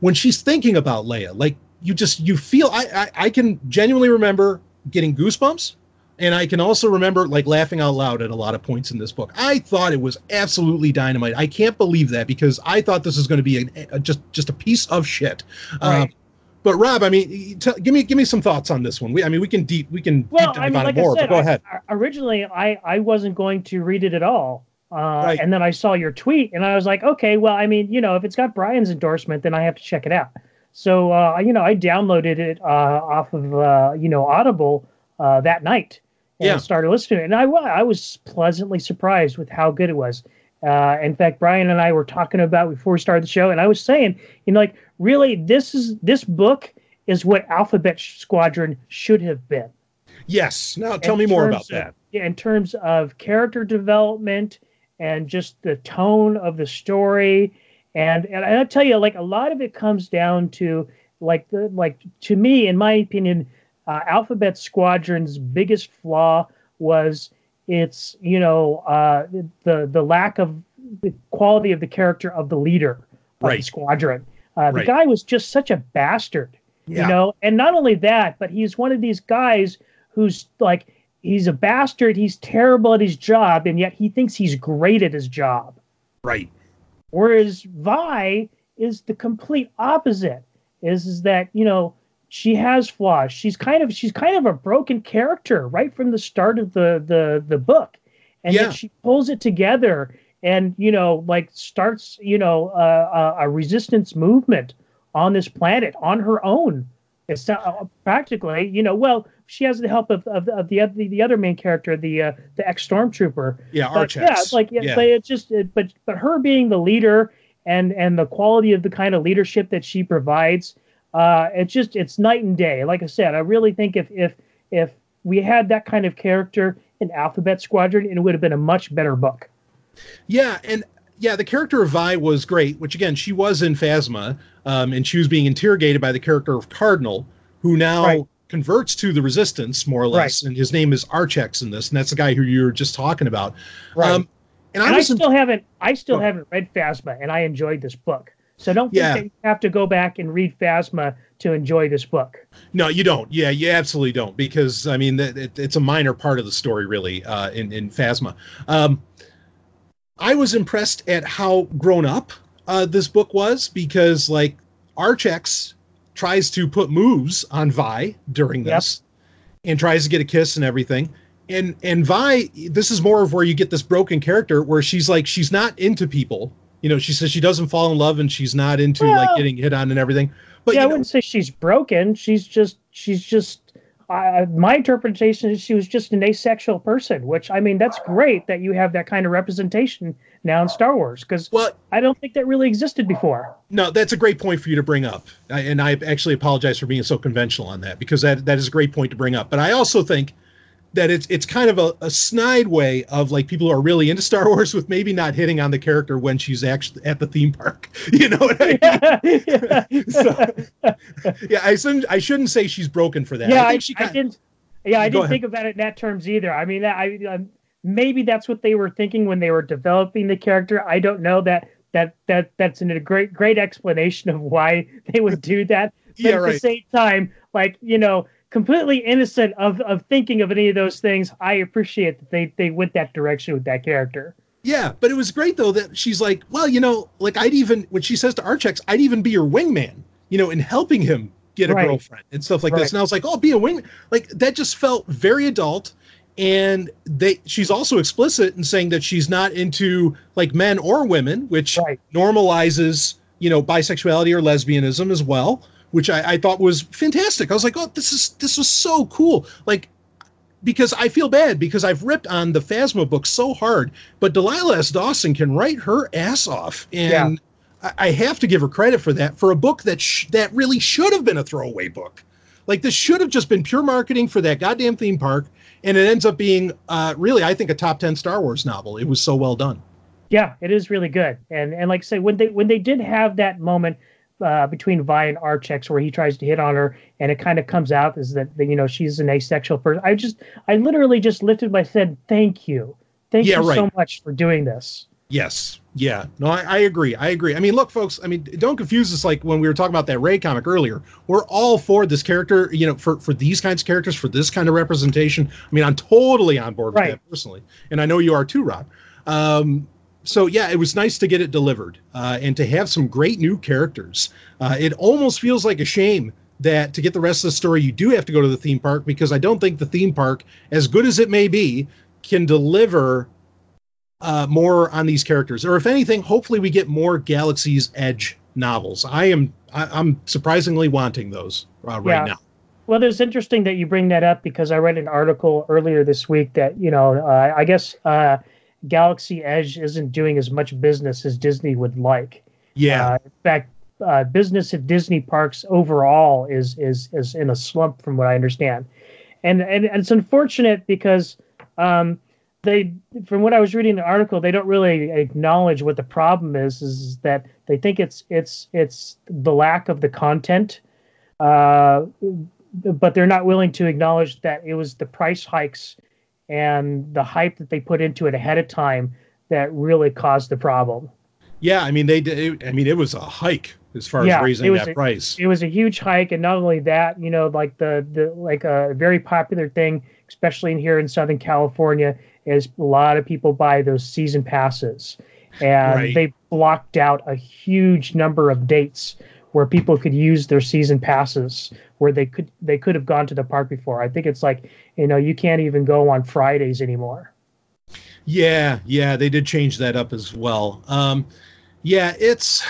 when she's thinking about Leia, like you just you feel I, I I can genuinely remember getting goosebumps, and I can also remember like laughing out loud at a lot of points in this book. I thought it was absolutely dynamite. I can't believe that because I thought this was going to be a, a- just just a piece of shit. Um, Right. but Rob, I mean, t- give me give me some thoughts on this one. We, I mean, we can deep we can Well, deep dive I mean, on like it more. Said, but go I- ahead. Originally I I wasn't going to read it at all. Uh, Right. And then I saw your tweet, and I was like, okay, well, I mean, you know, if it's got Brian's endorsement, then I have to check it out. So, uh, you know, I downloaded it uh, off of uh, you know Audible uh, that night and Yeah. started listening to it, and I I was pleasantly surprised with how good it was. Uh, in fact, Brian and I were talking about before we started the show, and I was saying, you know, like, really, this is this book is what Alphabet Squadron should have been Yes. Now tell in me more about of- that. yeah, in terms of character development and just the tone of the story. And and I'll tell you, like a lot of it comes down to like the like to me, in my opinion, uh, Alphabet Squadron's biggest flaw was its you know uh, the the lack of the quality of the character of the leader of Right. the squadron. Uh, the Right. guy was just such a bastard Yeah. you know and not only that but he's one of these guys who's like he's a bastard he's terrible at his job and yet he thinks he's great at his job Right. Whereas vi is the complete opposite is, is that you know she has flaws she's kind of she's kind of a broken character right from the start of the the the book and Yeah. she pulls it together and you know like starts you know uh, a, a resistance movement on this planet on her own It's uh, practically, you know. Well, she has the help of, of, of the other the other main character, the uh, the ex stormtrooper. Yeah, But Archex. yeah, like yeah, yeah. but it just it, but but her being the leader and and the quality of the kind of leadership that she provides, uh, it's just it's night and day. Like I said, I really think if if if we had that kind of character in Alphabet Squadron, it would have been a much better book. Yeah, and yeah, the character of Vi was great, which again, she was in Phasma, um, and she was being interrogated by the character of Cardinal, who now Right. Converts to the Resistance, more or less, and his name is Archex in this, and that's the guy who you were just talking about. Um, and I and I was still haven't I still Go. haven't read Phasma, and I enjoyed this book. So don't think Yeah. that you have to go back and read Phasma to enjoy this book. No, you don't. Yeah, you absolutely don't, because I mean, that it, it's a minor part of the story, really, uh, in in Phasma. Um, I was impressed at how grown up uh, this book was, because like Archex tries to put moves on Vi during Yep. this, and tries to get a kiss and everything. And and Vi, this is more of where you get this broken character where she's like she's not into people. You know, she says she doesn't fall in love and she's not into like getting hit on and everything. But yeah, I you know, wouldn't say she's broken. She's just she's just. Uh, my interpretation is she was just an asexual person, which I mean that's great that you have that kind of representation now in Star Wars because well, I don't think that really existed before. No, that's a great point for you to bring up, I, and I actually apologize for being so conventional on that because that that is a great point to bring up. But I also think that it's it's kind of a, a snide way of like people who are really into Star Wars with maybe not hitting on the character when she's actually at the theme park. You know what I mean? So- yeah, I shouldn't I shouldn't say she's broken for that. yeah, I I, she I didn't. Yeah, I didn't ahead. think about it in that terms either. I mean, I, um maybe that's what they were thinking when they were developing the character. I don't know that that that that's a great great explanation of why they would do that. But yeah, at the same time, like you know, completely innocent of of thinking of any of those things. I appreciate that they they went that direction with that character. Yeah, but it was great though that she's like, well, you know, like I'd even when she says to Archex, I'd even be your wingman, you know, in helping him get a Right. girlfriend and stuff like Right. this. And I was like, oh, be a wing. Like that just felt very adult. And they, she's also explicit in saying that she's not into like men or women, which Right. normalizes, you know, bisexuality or lesbianism as well, which I, I thought was fantastic. I was like, oh, this is this was so cool. Like because I feel bad because I've ripped on the Phasma book so hard, but Delilah S. Dawson can write her ass off, and I, I have to give her credit for that. For a book that sh- that really should have been a throwaway book, like this should have just been pure marketing for that goddamn theme park, and it ends up being uh, really, I think, a top ten Star Wars novel. It was so well done. Yeah, it is really good. And and like I say, when they when they did have that moment uh, between Vi and Archex where he tries to hit on her, and it kind of comes out is that, that you know she's an asexual person. I just I literally just lifted my head. Thank you, thank Yeah, you so much for doing this. Yes. Yeah. No, I, I agree. I agree. I mean, look, folks. I mean, don't confuse this. Like when we were talking about that Rey comic earlier, we're all for this character. You know, for for these kinds of characters, for this kind of representation. I mean, I'm totally on board with that personally, and I know you are too, Rob. Um, so yeah, it was nice to get it delivered uh, and to have some great new characters. Uh, it almost feels like a shame that to get the rest of the story, you do have to go to the theme park because I don't think the theme park, as good as it may be, can deliver uh, more on these characters, or if anything, hopefully we get more Galaxy's Edge novels. I am I, I'm surprisingly wanting those uh, right Yeah. now. Well, it's interesting that you bring that up because I read an article earlier this week that you know uh, I guess uh, Galaxy Edge isn't doing as much business as Disney would like. Yeah, Uh, in fact, uh, business at Disney parks overall is is is in a slump, from what I understand, and and, and it's unfortunate because um, they, from what I was reading the article, they don't really acknowledge what the problem is. Is that they think it's it's it's the lack of the content, uh, but they're not willing to acknowledge that it was the price hikes and the hype that they put into it ahead of time that really caused the problem. yeah. I mean, they did. I mean, it was a hike as far Yeah, as raising it was that a- price. it was a huge hike and not only that you know like the the like a very popular thing especially in here in southern california is a lot of people buy those season passes and Right. they blocked out a huge number of dates where people could use their season passes where they could they could have gone to the park before i think it's like you know you can't even go on fridays anymore Yeah, yeah, they did change that up as well. Um, yeah, it's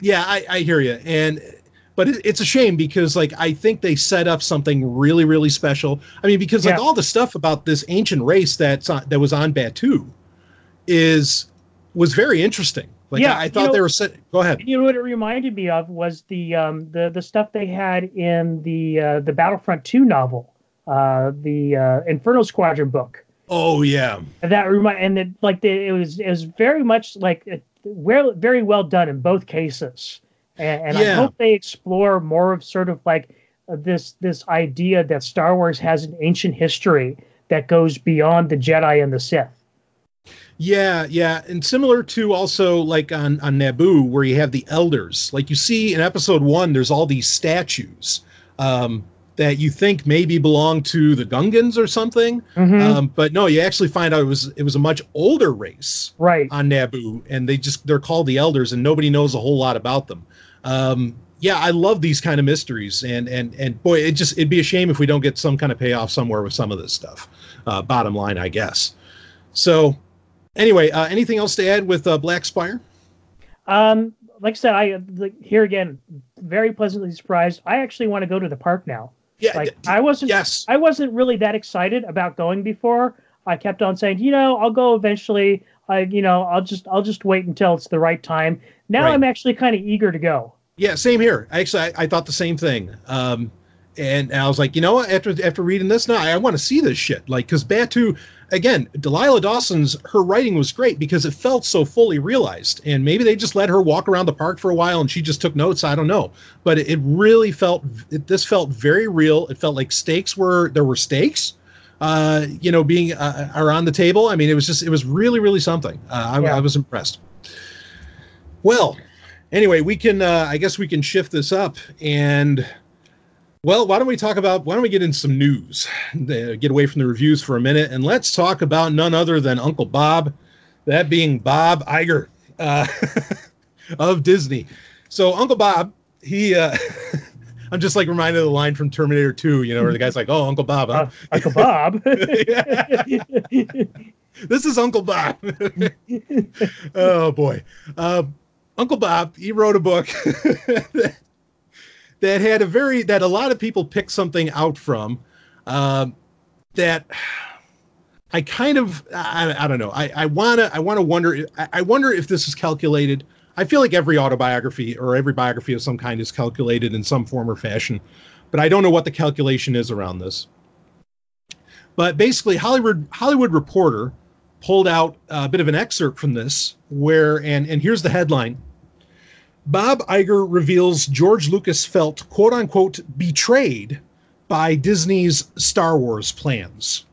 yeah, I, I hear you, and but it, it's a shame because like I think they set up something really really special. I mean because like Yeah. all the stuff about this ancient race that's on, that was on Batuu is was very interesting. Like Yeah, I, thought know- they were set. Go ahead. You know what it reminded me of was the um, the the stuff they had in the uh, the Battlefront Two novel, uh, the uh, Inferno Squadron book. Oh yeah, And that remind and it, like the, it was it was very much like it, well very well done in both cases. And, and I hope they explore more of sort of like uh, this this idea that Star Wars has an ancient history that goes beyond the Jedi and the Sith. Yeah, yeah, and similar to also like on on Naboo where you have the elders. Like you see in Episode One, there's all these statues um, that you think maybe belong to the Gungans or something. Mhm. Um, but no, you actually find out it was it was a much older race right. on Naboo, and they just they're called the Elders, and nobody knows a whole lot about them. Um, yeah, I love these kind of mysteries, and and and boy, it just it'd be a shame if we don't get some kind of payoff somewhere with some of this stuff. Uh, bottom line, I guess. So, anyway, uh, anything else to add with uh, Black Spire? Um, like I said, I like, here again, very pleasantly surprised. I actually want to go to the park now. Yeah, Like I wasn't, yes, I wasn't really that excited about going before. I kept on saying, you know, I'll go eventually. I, you know, I'll just, I'll just wait until it's the right time. Now Right. I'm actually kind of eager to go. Yeah, same here. Actually, I, I thought the same thing. Um, and I was like, you know what? After after reading this, now I, want to see this shit. Like, because Batuu, again, Delilah Dawson's her writing was great because it felt so fully realized. And maybe they just let her walk around the park for a while and she just took notes. I don't know, but it, it really felt it, this felt very real. It felt like stakes were there were stakes. Uh, you know, being uh, are on the table. I mean, it was just it was really really something. Uh, I, Yeah. I was impressed. Well, anyway, we can uh, I guess we can shift this up and well, why don't we talk about why don't we get in some news? Get away from the reviews for a minute and let's talk about none other than Uncle Bob, that being Bob Iger uh, of Disney. So Uncle Bob, he uh, I'm just like reminded of the line from Terminator 2, you know, where the guy's like, "Oh, Uncle Bob, huh? Uh, Uncle Bob. this is Uncle Bob. oh boy, uh, Uncle Bob. He wrote a book that, had a very that a lot of people picked something out from. Um, that I kind of I, I don't know. I, I wanna I wanna wonder I, I wonder if this is calculated. I feel like every autobiography or every biography of some kind is calculated in some form or fashion, but I don't know what the calculation is around this. But basically, Hollywood Hollywood Reporter pulled out a bit of an excerpt from this, where and and here's the headline: Bob Iger reveals George Lucas felt "quote unquote" betrayed by Disney's Star Wars plans.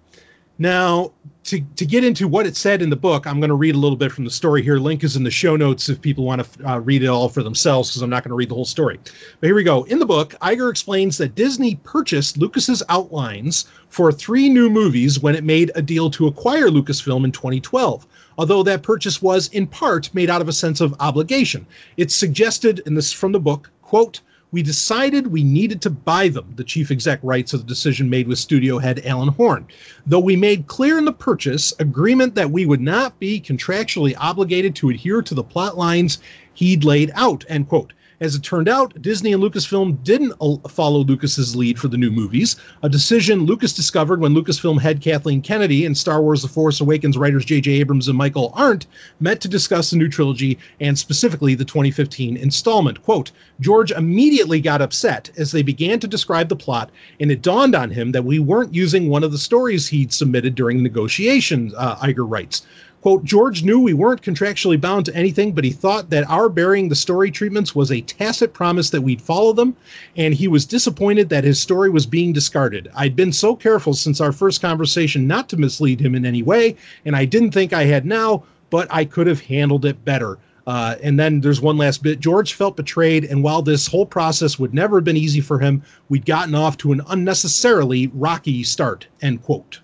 Now, to, to get into what it said in the book, I'm going to read a little bit from the story here. Link is in the show notes if people want to uh, read it all for themselves, because I'm not going to read the whole story. But here we go. In the book, Iger explains that Disney purchased Lucas's outlines for three new movies when it made a deal to acquire Lucasfilm in 2012. Although that purchase was in part made out of a sense of obligation. It's suggested, and this is from the book, quote, we decided we needed to buy them, the chief exec writes of the decision made with studio head Alan Horn. Though we made clear in the purchase agreement that we would not be contractually obligated to adhere to the plot lines he'd laid out, end quote. As it turned out, Disney and Lucasfilm didn't follow Lucas's lead for the new movies, a decision Lucas discovered when Lucasfilm head Kathleen Kennedy and Star Wars The Force Awakens writers J.J. Abrams and Michael Arndt met to discuss the new trilogy and specifically the 2015 installment. Quote, George immediately got upset as they began to describe the plot, and it dawned on him that we weren't using one of the stories he'd submitted during negotiations, uh, Iger writes. Quote, George knew we weren't contractually bound to anything, but he thought that our burying the story treatments was a tacit promise that we'd follow them, and he was disappointed that his story was being discarded. I'd been so careful since our first conversation not to mislead him in any way, and I didn't think I had now, but I could have handled it better. Uh, and then there's one last bit. George felt betrayed, and while this whole process would never have been easy for him, we'd gotten off to an unnecessarily rocky start. End quote.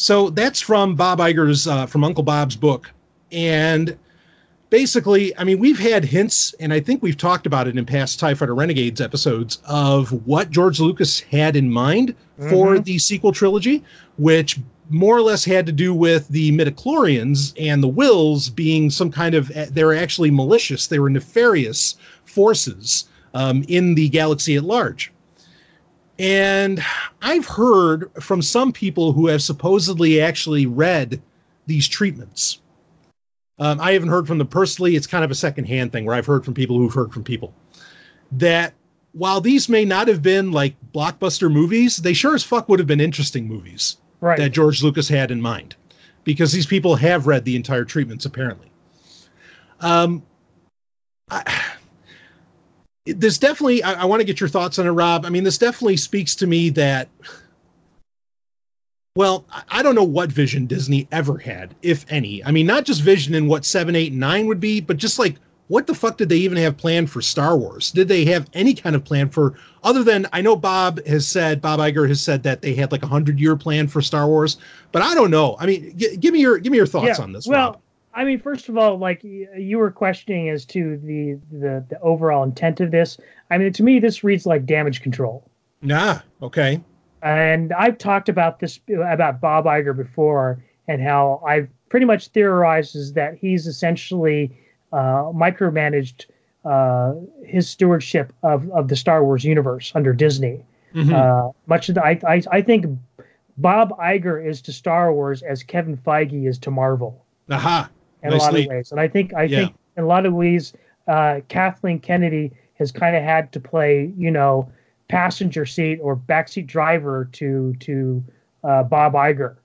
So that's from Bob Iger's uh, from Uncle Bob's book, and basically, I mean, we've had hints, and I think we've talked about it in past Tie Fighter Renegades episodes of what George Lucas had in mind for Mhm. the sequel trilogy, which more or less had to do with the midichlorians and the Whills being some kind of they're actually malicious they were nefarious forces um, in the galaxy at large. And I've heard from some people who have supposedly actually read these treatments. Um, I haven't heard from them personally. It's kind of a secondhand thing where I've heard from people who've heard from people that while these may not have been like blockbuster movies, they sure as fuck would have been interesting movies Right. that George Lucas had in mind because these people have read the entire treatments apparently. Um, I, this definitely, I, I want to get your thoughts on it, Rob. I mean, this definitely speaks to me that, well, I- don't know what vision Disney ever had, if any. I mean, not just vision in what seven, eight, and nine would be, but just like what the fuck did they even have planned for Star Wars? Did they have any kind of plan for other than I know Bob has said Bob Iger has said that they had like a hundred year plan for Star Wars, but I don't know. I mean, g- give me your give me your thoughts on this. Well, Rob. I mean, first of all, like you were questioning as to the, the the overall intent of this. I mean, to me, this reads like damage control. nah, okay, And I've talked about this about Bob Iger before, and how I've pretty much theorized is that he's essentially uh, micromanaged uh, his stewardship of, of the Star Wars universe under Disney. Mhm. Uh, much of the, I, I I think Bob Iger is to Star Wars as Kevin Feige is to Marvel aha, in a lot of ways. And I think I Yeah. think in a lot of ways, uh, Kathleen Kennedy has kind of had to play, you know, passenger seat or backseat driver to to uh, Bob Iger.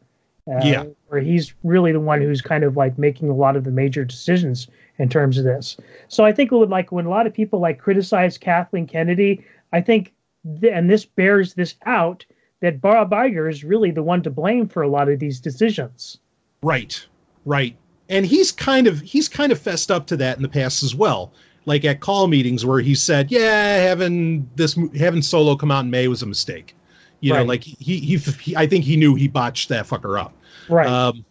Uh, Yeah. where he's really the one who's kind of like making a lot of the major decisions in terms of this. So I think would like when a lot of people like criticize Kathleen Kennedy, I think, th- and this bears this out that Bob Iger is really the one to blame for a lot of these decisions. Right, right. And he's kind of he's kind of fessed up to that in the past as well. Like at call meetings where he said, "Yeah, having this having Solo come out in May was a mistake." You know, like he, he he I think he knew he botched that fucker up. Right. Um,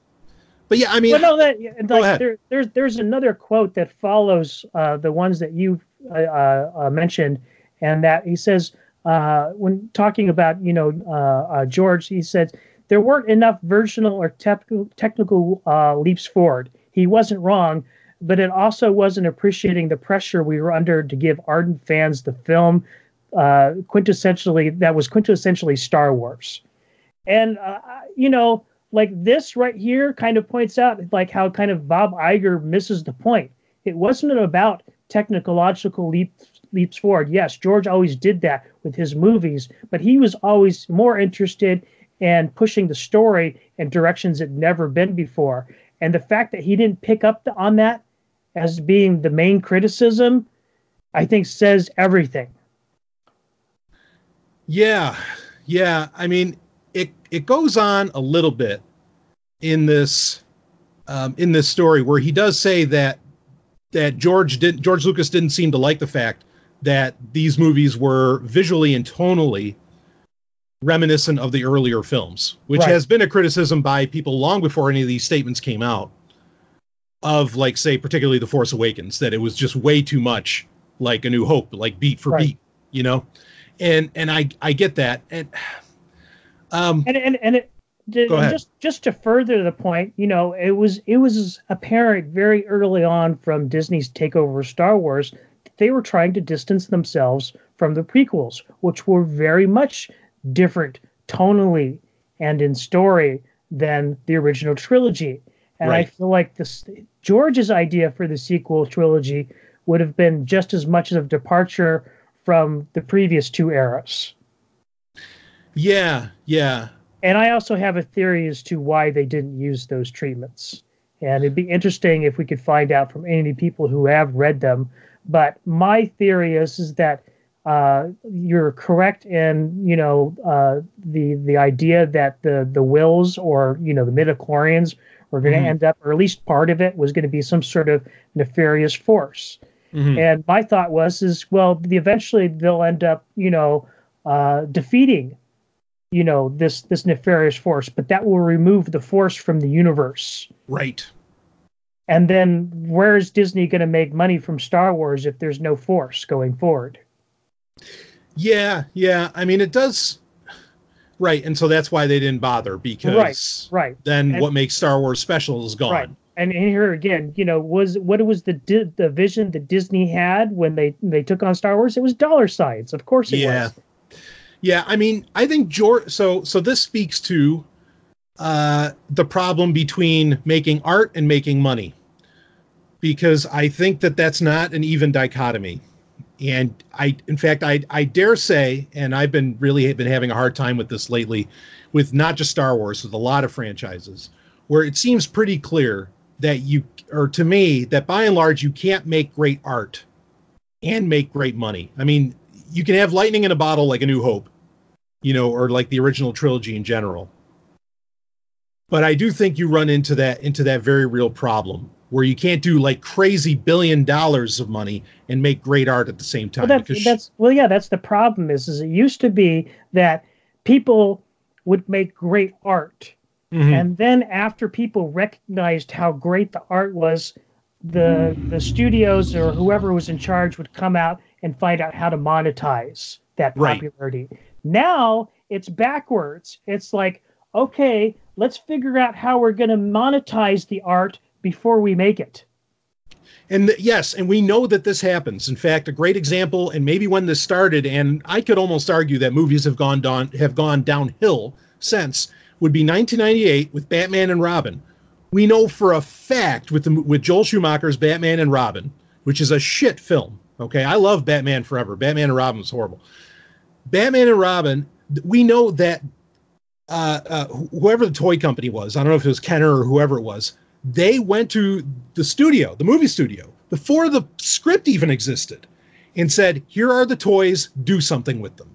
but yeah, I mean, well, no, that like ahead. there, there's there's another quote that follows uh, the ones that you uh, uh, uh, mentioned, and that he says uh, when talking about you know uh, uh, George, he said there weren't enough versional or technical technical uh, leaps forward. He wasn't wrong, but it also wasn't appreciating the pressure we were under to give ardent fans the film uh, quintessentially that was quintessentially Star Wars, and uh, you know like this right here kind of points out like how kind of Bob Iger misses the point. It wasn't about technological leaps leaps forward. Yes, George always did that with his movies, but he was always more interested in pushing the story in directions it never been before. And the fact that he didn't pick up the, on that as being the main criticism, I think says everything. Yeah, yeah. I mean, it it goes on a little bit in this um, in this story where he does say that that George did George Lucas didn't seem to like the fact that these movies were visually and tonally reminiscent of the earlier films, which Right. has been a criticism by people long before any of these statements came out. Of like, say, particularly The Force Awakens, that it was just way too much like A New Hope, like beat for Right. beat, you know and and I I get that, and um, and and and it ahead. just just to further the point, you know, it was it was apparent very early on from Disney's takeover of Star Wars that they were trying to distance themselves from the prequels, which were very much different tonally and in story than the original trilogy. And I feel like this George's idea for the sequel trilogy would have been just as much of a departure from the previous two eras. yeah, yeah, And I also have a theory as to why they didn't use those treatments. And it'd be interesting if we could find out from any people who have read them. But my theory is, is that uh, you're correct in, you know, uh, the the idea that the the Whills or you know the midichlorians were going to Mhm. end up, or at least part of it was going to be some sort of nefarious force. mhm, And my thought was, is well, the, eventually they'll end up, you know, uh, defeating, you know, this this nefarious force, but that will remove the force from the universe. right. And then where is Disney going to make money from Star Wars if there's no force going forward? Yeah, yeah. I mean, it does. Right, and so that's why they didn't bother because Right. right. then And- what makes Star Wars special is gone. Right. and here again, you know, was what was the the vision that Disney had when they they took on Star Wars? It was dollar signs, of course it yeah. was. Yeah, I mean, I think George. So, so this speaks to uh, the problem between making art and making money, because I think that that's not an even dichotomy. And I, in fact, I, I dare say, and I've been really been having a hard time with this lately, with not just Star Wars, with a lot of franchises, where it seems pretty clear that you, or to me, that by and large, you can't make great art and make great money. I mean, you can have lightning in a bottle like A New Hope, you know, or like the original trilogy in general. But I do think you run into that into that very real problem where you can't do like crazy billion dollars of money and make great art at the same time. Well, that's, that's well, yeah, that's the problem. Is is it used to be that people would make great art, mm-hmm. and then after people recognized how great the art was, the the studios or whoever was in charge would come out and find out how to monetize that popularity. Right. Now it's backwards. It's like, okay, let's figure out how we're going to monetize the art before we make it. And yes, and we know that this happens. In fact, a great example, and maybe when this started, and I could almost argue that movies have gone down have gone downhill since, would be 1998 with Batman and Robin. We know for a fact with the with Joel Schumacher's Batman and Robin, which is a shit film. Okay, I love Batman Forever. Batman and Robin was horrible. Batman and Robin, we know that uh, uh, whoever the toy company was, I don't know if it was Kenner or whoever it was, they went to the studio, the movie studio, before the script even existed, and said, "Here are the toys. Do something with them."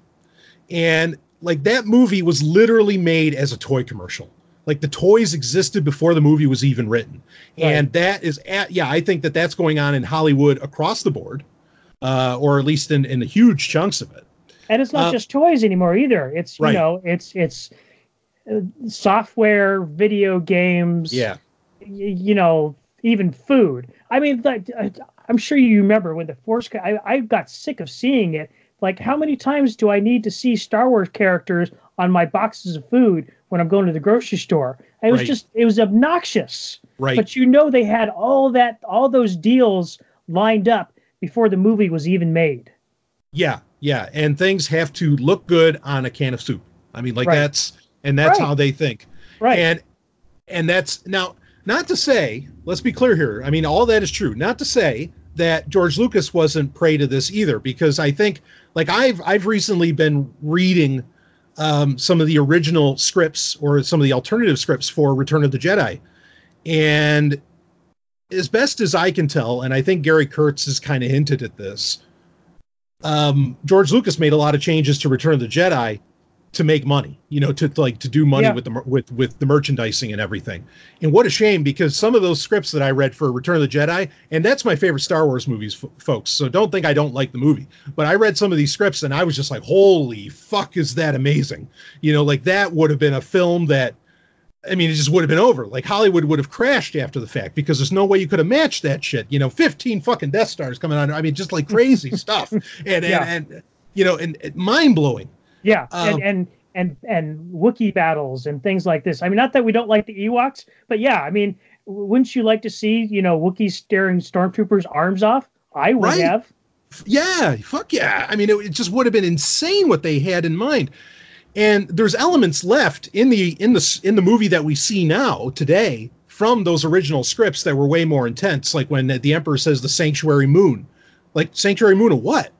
And like that movie was literally made as a toy commercial. Like the toys existed before the movie was even written, right. and that is at yeah, I think that that's going on in Hollywood across the board, uh, or at least in in the huge chunks of it. And it's not uh, just toys anymore either. It's you right. know, it's it's uh, software, video games. Yeah. You know, even food. I mean, like uh, I'm sure you remember when the Force. I I got sick of seeing it. Like, how many times do I need to see Star Wars characters on my boxes of food when I'm going to the grocery store? It was right. just, it was obnoxious. Right. But you know, they had all that, all those deals lined up before the movie was even made. Yeah, yeah, and things have to look good on a can of soup. I mean, like right. that's and that's right. how they think. Right. And and that's now not to say, let's be clear here. I mean, all that is true. Not to say that George Lucas wasn't prey to this either, because I think like I've I've recently been reading um, some of the original scripts or some of the alternative scripts for Return of the Jedi, and as best as I can tell, and I think Gary Kurtz has kind of hinted at this, um, George Lucas made a lot of changes to Return of the Jedi to make money, you know, to like to do money yeah. with the with with the merchandising and everything. And what a shame because some of those scripts that I read for Return of the Jedi, and that's my favorite Star Wars movies, f- folks. So don't think I don't like the movie, but I read some of these scripts and I was just like, holy fuck, is that amazing? You know, like that would have been a film that I mean, it just would have been over. Like Hollywood would have crashed after the fact because there's no way you could have matched that shit. You know, 15 fucking Death Stars coming on. I mean, just like crazy stuff. And, yeah. and, and, you know, and, and mind blowing. Yeah. Um, and, and, and, and Wookiee battles and things like this. I mean, not that we don't like the Ewoks, but yeah, I mean, wouldn't you like to see, you know, Wookiees staring stormtroopers' arms off? I would right. have. Yeah. Fuck yeah. I mean, it, it just would have been insane what they had in mind and there's elements left in the in the in the movie that we see now today from those original scripts that were way more intense like when the emperor says the sanctuary moon like sanctuary moon of what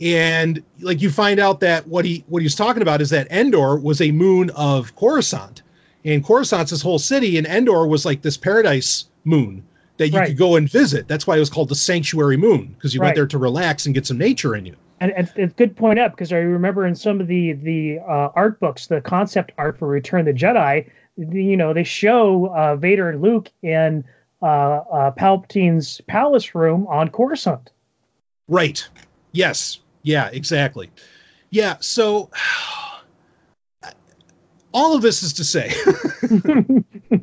and like you find out that what he what he's talking about is that endor was a moon of coruscant and coruscant's this whole city and endor was like this paradise moon that you right. could go and visit that's why it was called the sanctuary moon because you right. went there to relax and get some nature in you and, and it's good point up because I remember in some of the the uh, art books, the concept art for Return of the Jedi, you know, they show uh, Vader and Luke in uh, uh, Palpatine's palace room on Coruscant. Right. Yes. Yeah. Exactly. Yeah. So all of this is to say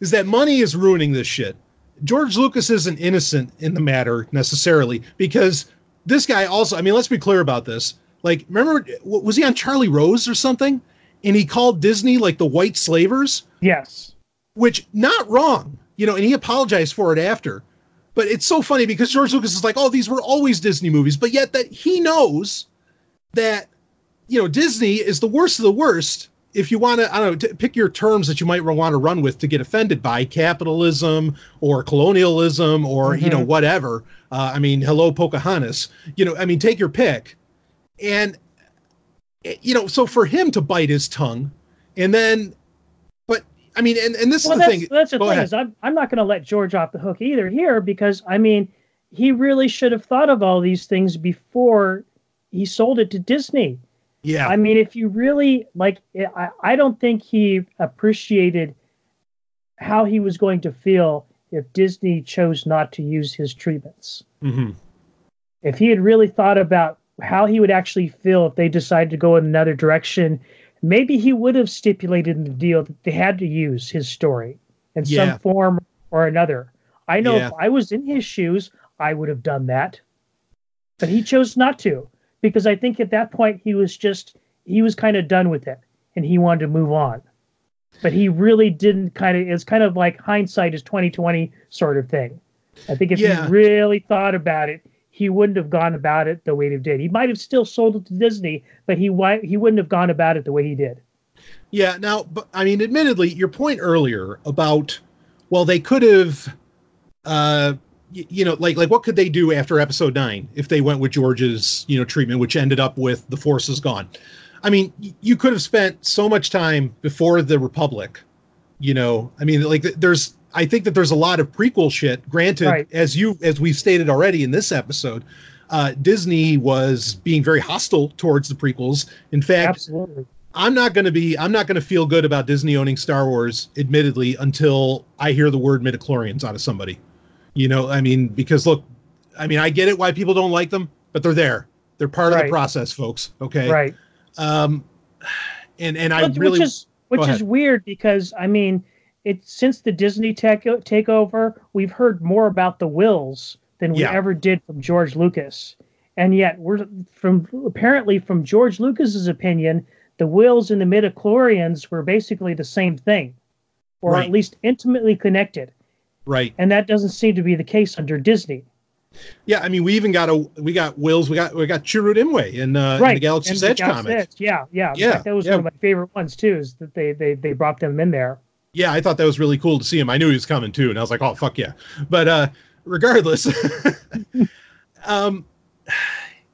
is that money is ruining this shit. George Lucas isn't innocent in the matter necessarily because this guy also, I mean, let's be clear about this. Like, remember, was he on Charlie Rose or something? And he called Disney like the white slavers? Yes. Which, not wrong. you know, and he apologized for it after. But it's so funny because George Lucas is like, "Oh, these were always Disney movies," but yet that he knows that you know Disney is the worst of the worst. If you want to, I don't know, t- pick your terms that you might want to run with to get offended by capitalism or colonialism or you know Mhm. whatever. Uh, I mean, hello Pocahontas. You know, I mean, take your pick. And eh, you know, so for him to bite his tongue, and then, I mean, and and this well, is the that's, thing. that's the Go thing ahead. is I'm I'm not going to let George off the hook either here because I mean he really should have thought of all these things before he sold it to Disney. Yeah, I mean, if you really like, I, I don't think he appreciated how he was going to feel if Disney chose not to use his treatments. hmm If he had really thought about how he would actually feel if they decided to go in another direction, maybe he would have stipulated in the deal that they had to use his story in Yeah. some form or another. I know Yeah. if I was in his shoes, I would have done that. But he chose not to because I think at that point he was just he was kind of done with it and he wanted to move on. But he really didn't kind of it's kind of like hindsight is 2020 sort of thing. I think if Yeah. he really thought about it, he wouldn't have gone about it the way he did. He might have still sold it to Disney, but he he wouldn't have gone about it the way he did. Yeah. Now, but I mean, admittedly, your point earlier about well, they could have, uh, y- you know, like like what could they do after episode nine if they went with George's you know treatment, which ended up with the Force is gone. I mean, y- you could have spent so much time before the Republic. You know, I mean, like th- there's. I think that there's a lot of prequel shit. Granted, Right. as you as we've stated already in this episode, uh, Disney was being very hostile towards the prequels. In fact, Absolutely. I'm not going to be I'm not going to feel good about Disney owning Star Wars admittedly until I hear the word midichlorians out of somebody. You know, I mean because look, I mean I get it why people don't like them, but they're there. They're part of the process, folks, okay? Right. Um and and I which, really which is which is weird because I mean, it since the Disney tech takeover, we've heard more about the Whills than we Yeah. ever did from George Lucas, and yet we're from apparently from George Lucas's opinion, the Whills and the midichlorians were basically the same thing, or Right. at least intimately connected, right. and that doesn't seem to be the case under Disney. Yeah, I mean we even got a we got Whills, we got we got Chirrut Imwe in uh in the Galaxy's and the Edge Galaxy's comic. Edge, Yeah, yeah, Yeah, fact, that was yeah. one of my favorite ones too. Is that they they they brought them in there. Yeah, I thought that was really cool to see him. I knew he was coming too, and I was like, oh fuck yeah. But uh regardless, um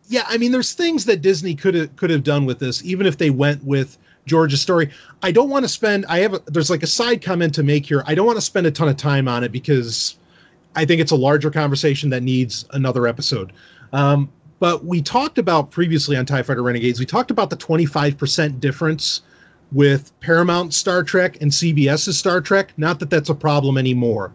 yeah, I mean there's things that Disney could have could have done with this, even if they went with George's story. I don't want to spend I have a, there's like a side comment to make here. I don't want to spend a ton of time on it because I think it's a larger conversation that needs another episode. Um, but we talked about previously on TIE Fighter Renegades, we talked about the 25% difference with Paramount Star Trek and CBS's Star Trek. Not that that's a problem anymore.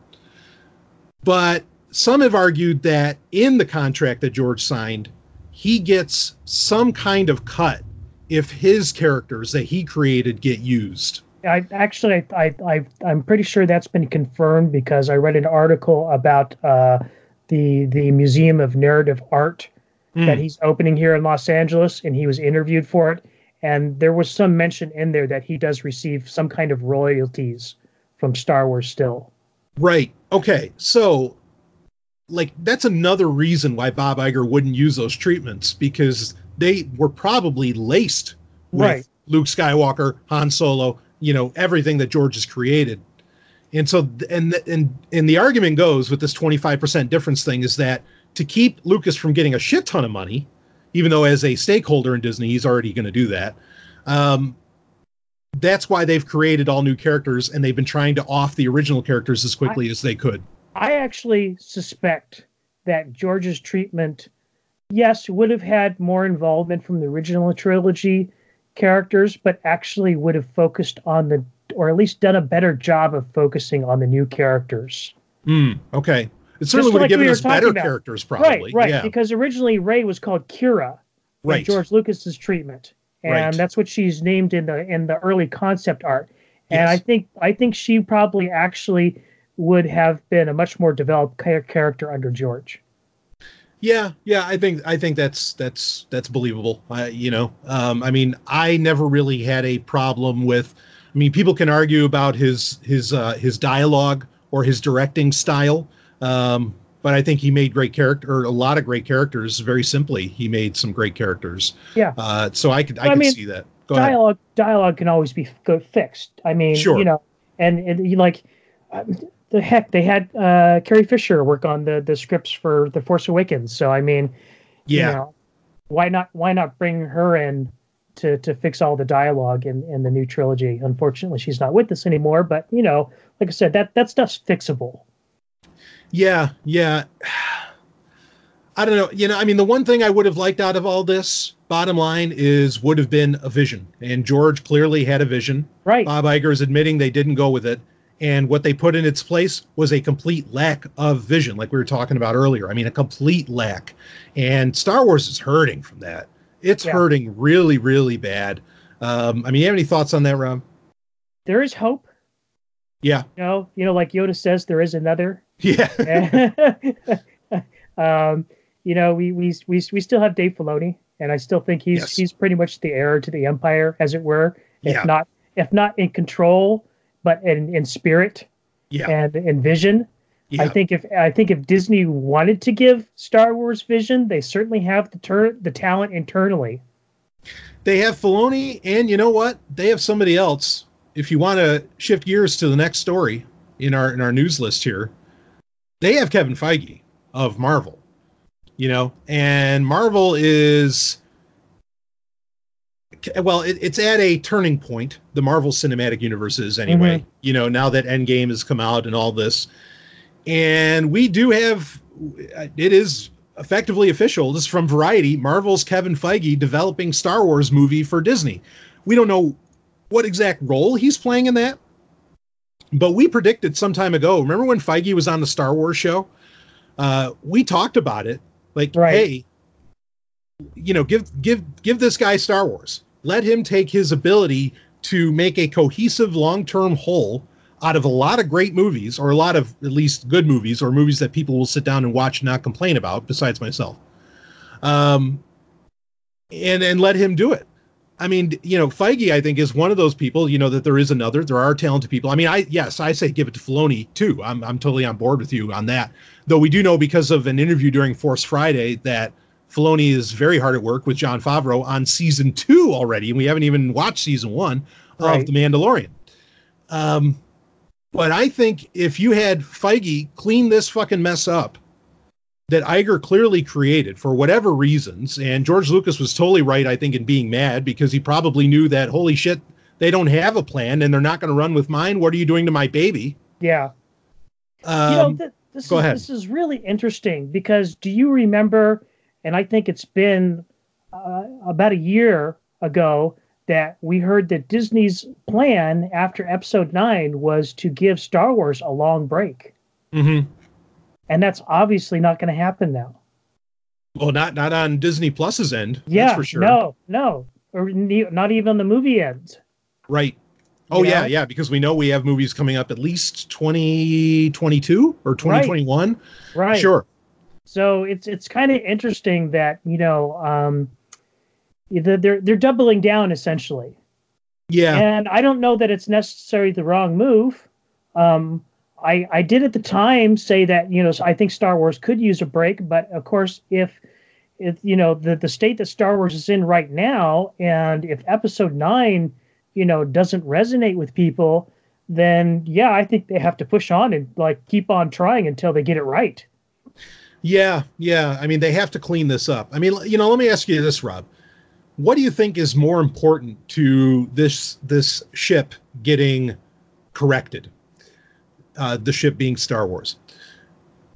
But some have argued that in the contract that George signed, he gets some kind of cut if his characters that he created get used. I actually, I, I, I'm pretty sure that's been confirmed because I read an article about uh, the the Museum of Narrative Art that he's opening here in Los Angeles, and he was interviewed for it, and there was some mention in there that he does receive some kind of royalties from Star Wars still. Right. Okay. So, like, that's another reason why Bob Iger wouldn't use those treatments because they were probably laced with Right. Luke Skywalker, Han Solo, you know, everything that George has created. And so, and and and the argument goes with this twenty five percent difference thing is that to keep Lucas from getting a shit ton of money, even though as a stakeholder in Disney he's already going to do that. Um, that's why they've created all new characters and they've been trying to off the original characters as quickly as they could. I actually suspect that George's treatment, yes, would have had more involvement from the original trilogy characters, but actually would have focused on the, or at least done a better job of focusing on the new characters. Hmm. Okay. It certainly would have like given we us better about. characters, probably. Right, right. Yeah. Because originally Rey was called Kira, Right. George Lucas's treatment, and Right. that's what she's named in the in the early concept art. And Yes. I think I think she probably actually would have been a much more developed character under George. Yeah, yeah, I think I think that's that's that's believable. I, you know, um, I mean, I never really had a problem with. I mean, people can argue about his his uh, his dialogue or his directing style. Um, but I think he made great character or a lot of great characters. Very simply, he made some great characters. Yeah. Uh, so I could I I could mean, see that. Go ahead. dialogue dialogue can always be go, fixed. I mean, Sure. you know, and, and you like uh, the heck they had uh, Carrie Fisher work on the the scripts for The Force Awakens. So I mean, Yeah. you know, why not why not bring her in to to fix all the dialogue in in the new trilogy? Unfortunately, she's not with us anymore. But you know, like I said, that that stuff's fixable. Yeah, yeah. I don't know. You know, I mean, the one thing I would have liked out of all this, bottom line, is would have been a vision. And George clearly had a vision. Right. Bob Iger is admitting they didn't go with it. And what they put in its place was a complete lack of vision, like we were talking about earlier. I mean, a complete lack. And Star Wars is hurting from that. It's Yeah. hurting really, really bad. Um, I mean, you have any thoughts on that, Rob? there is hope. Yeah. You know, you know, like Yoda says, there is another. Yeah. um, you know, we, we we we still have Dave Filoni, and I still think he's Yes. he's pretty much the heir to the empire, as it were. If Yeah. not if not in control, but in in spirit yeah. and in vision. yeah. I think if I think if Disney wanted to give Star Wars vision, they certainly have the tur- the talent internally. They have Filoni, and you know what? They have somebody else. If you want to shift gears to the next story in our in our news list here, they have Kevin Feige of Marvel. You know, and Marvel is well, it, it's at a turning point. The Marvel Cinematic Universe is anyway. Mm-hmm. You know, now that Endgame has come out and all this, and we do have it is effectively official. This is from Variety. Marvel's Kevin Feige developing Star Wars movie for Disney. We don't know what exact role he's playing in that, but we predicted some time ago. Remember when Feige was on the Star Wars show? Uh, we talked about it. Like, Right. hey, you know, give give give this guy Star Wars. Let him take his ability to make a cohesive long-term whole out of a lot of great movies, or a lot of at least good movies, or movies that people will sit down and watch and not complain about, besides myself. Um, and and let him do it. I mean, you know, Feige, I think, is one of those people. You know that there is another. There are talented people. I mean, I yes, I say give it to Filoni too. I'm I'm totally on board with you on that. Though we do know because of an interview during Force Friday that Filoni is very hard at work with Jon Favreau on season two already, and we haven't even watched season one Right. of The Mandalorian. Um, but I think if you had Feige clean this fucking mess up that Iger clearly created for whatever reasons, and George Lucas was totally right, I think, in being mad because he probably knew that holy shit, they don't have a plan and they're not going to run with mine. What are you doing to my baby? Yeah. Um, you know, th- this go is ahead. this is really interesting because do you remember? And I think it's been uh, about a year ago that we heard that Disney's plan after Episode Nine was to give Star Wars a long break, mhm. And that's obviously not going to happen now. Well, not not on Disney Plus's end. Yeah, that's for sure. no, no, or ne- not even the movie ends. Right. Oh You yeah, know? yeah, because we know we have movies coming up at least 2022 or 2021. Right. Sure. So it's it's kind of interesting that you know um, they're they're they're doubling down essentially. Yeah. and I don't know that it's necessarily the wrong move. Um, I I did at the time say that you know I think Star Wars could use a break, but of course if if you know the the state that Star Wars is in right now, and if Episode Nine you know doesn't resonate with people, then yeah, I think they have to push on and like keep on trying until they get it right. Yeah, yeah. I mean, they have to clean this up. I mean, you know, let me ask you this, Rob. What do you think is more important to this this ship getting corrected? Uh, the ship being Star Wars.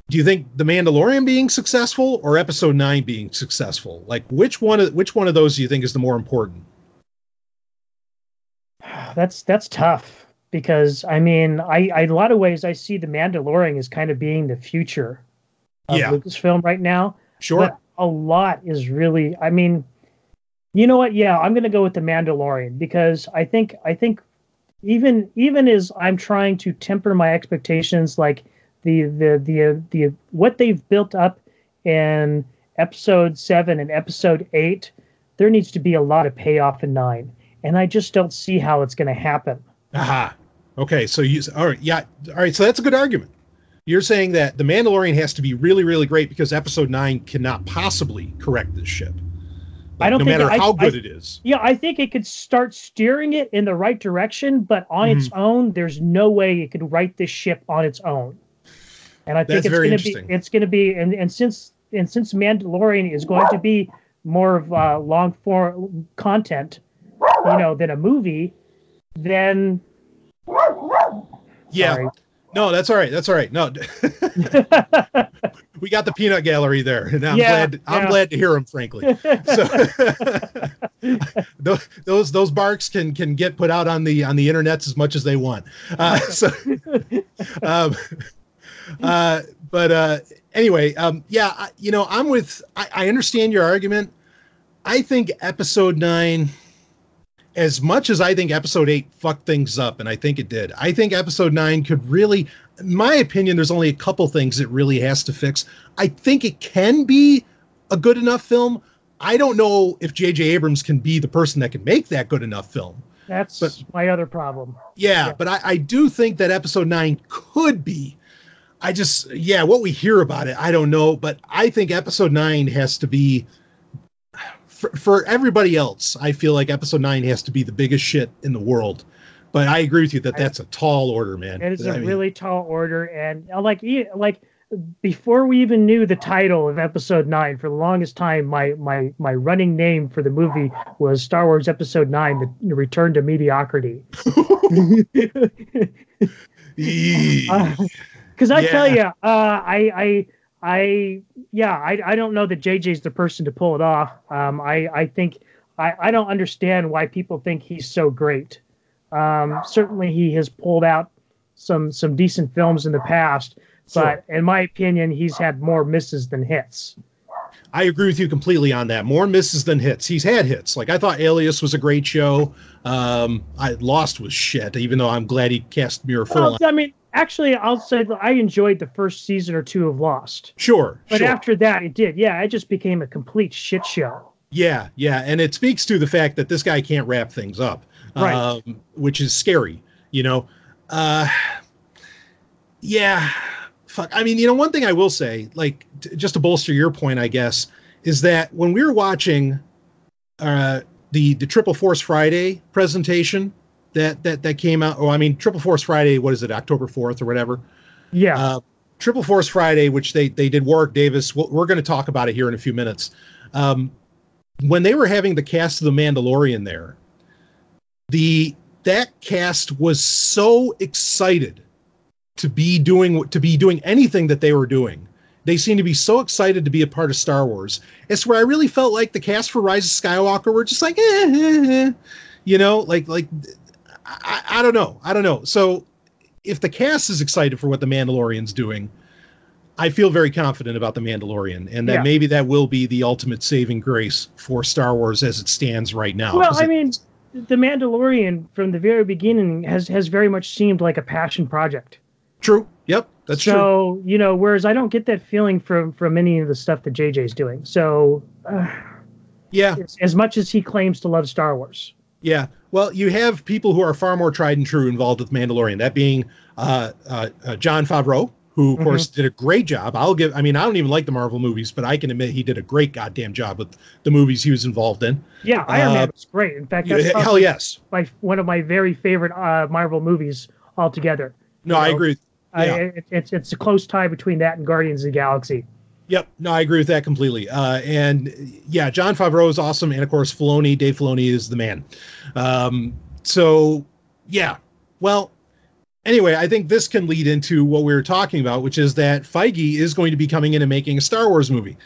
Do you think the Mandalorian being successful or Episode Nine being successful? Like, which one of which one of those do you think is the more important? That's that's tough because I mean, I, I in a lot of ways I see the Mandalorian as kind of being the future of Yeah. Lucasfilm right now. Sure. But a lot is really I mean, you know what? Yeah, I'm gonna go with the Mandalorian because I think I think even even as I'm trying to temper my expectations, like the the the the what they've built up in episode seven and episode eight, there needs to be a lot of payoff in nine. And I just don't see how it's gonna happen. Aha. Okay, so you all right? Yeah, all right. So that's a good argument. You're saying that the Mandalorian has to be really, really great because Episode Nine cannot possibly correct this ship. I don't no think- matter I- how I- good it is. Yeah, I think it could start steering it in the right direction, but on its Mm-hmm. own, there's no way it could right this ship on its own. And I think That's it's going to be it's going to be and and since and since Mandalorian is going to be more of uh, long form content, you know, than a movie, then Yeah. sorry. No, that's all right. That's all right. No, we got the peanut gallery there, and I'm Yeah, glad. I'm yeah. glad to hear them. Frankly, so those those barks can can get put out on the on the internets as much as they want. Uh, so, um, uh, but uh, anyway, um, yeah, I, you know, I'm with. I, I understand your argument. I think episode nine, as much as I think episode eight fucked things up, and I think it did, I think episode nine could really, my opinion, there's only a couple things it really has to fix. I think it can be a good enough film. I don't know if J.J. Abrams can be the person that can make that good enough film. That's But- my other problem. Yeah, Yeah. but I, I do think that episode nine could be. I just, yeah, what we hear about it, I don't know, but I think episode nine has to be. For, for everybody else, I feel like episode nine has to be the biggest shit in the world. But I agree with you that I- that's a tall order, man. It is I a mean, really tall order, and uh, like like before we even knew the title of episode nine, for the longest time, my my my running name for the movie was Star Wars Episode Nine: The Return to Mediocrity. Because I tell you, uh, I I I yeah, I I don't know that JJ's the person to pull it off. Um, I I think I I don't understand why people think he's so great. Um, certainly he has pulled out some some decent films in the past, but in my opinion, he's had more misses than hits. I agree with you completely on that. More misses than hits. He's had hits. Like I thought Alias was a great show. Um, I Lost was shit, even though I'm glad he cast Mirror Full. Well, I mean, actually, I'll say that I enjoyed the first season or two of Lost, sure, but sure. after that, it did. Yeah, it just became a complete shit show. Yeah, yeah, and it speaks to the fact that this guy can't wrap things up, Right. um, which is scary. You know, uh, yeah, fuck. I mean, you know, one thing I will say, like, t- just to bolster your point, I guess, is that when we were watching uh, the the Triple Force Friday presentation that that that came out, oh, I mean, Triple Force Friday, what is it, October fourth or whatever? Yeah, Uh, Triple Force Friday, which they they did Warwick Davis. We're, we're going to talk about it here in a few minutes. Um, when they were having the cast of the Mandalorian there, the that cast was so excited to be doing to be doing anything that they were doing. They seemed to be so excited to be a part of Star Wars. It's where I really felt like the cast for Rise of Skywalker were just like, eh, eh, eh. you know, like like I, I don't know, I don't know. So if the cast is excited for what the Mandalorian's doing, I feel very confident about the Mandalorian, and that Yeah. maybe that will be the ultimate saving grace for Star Wars as it stands right now. Well, I mean, the Mandalorian from the very beginning has has very much seemed like a passion project. true. Yep, that's true. so you know, whereas I don't get that feeling from from any of the stuff that JJ's doing. So uh, Yeah, as- as much as he claims to love Star Wars, yeah. Well, you have people who are far more tried and true involved with Mandalorian. That being uh, uh, uh, Jon Favreau, who of Mhm. course did a great job. I'll give. I mean, I don't even like the Marvel movies, but I can admit he did a great goddamn job with the movies he was involved in. yeah, Iron Uh, Man was great. In fact, Yeah, hell yes. my one of my very favorite uh, Marvel movies altogether. No, You I know, agree. I, Yeah. it, it's it's a close tie between that and Guardians of the Galaxy. Yep, no, I agree with that completely. Uh, and yeah, Jon Favreau is awesome, and of course, Filoni, Dave Filoni is the man. Um, so yeah, well, anyway, I think this can lead into what we were talking about, which is that Feige is going to be coming in and making a Star Wars movie.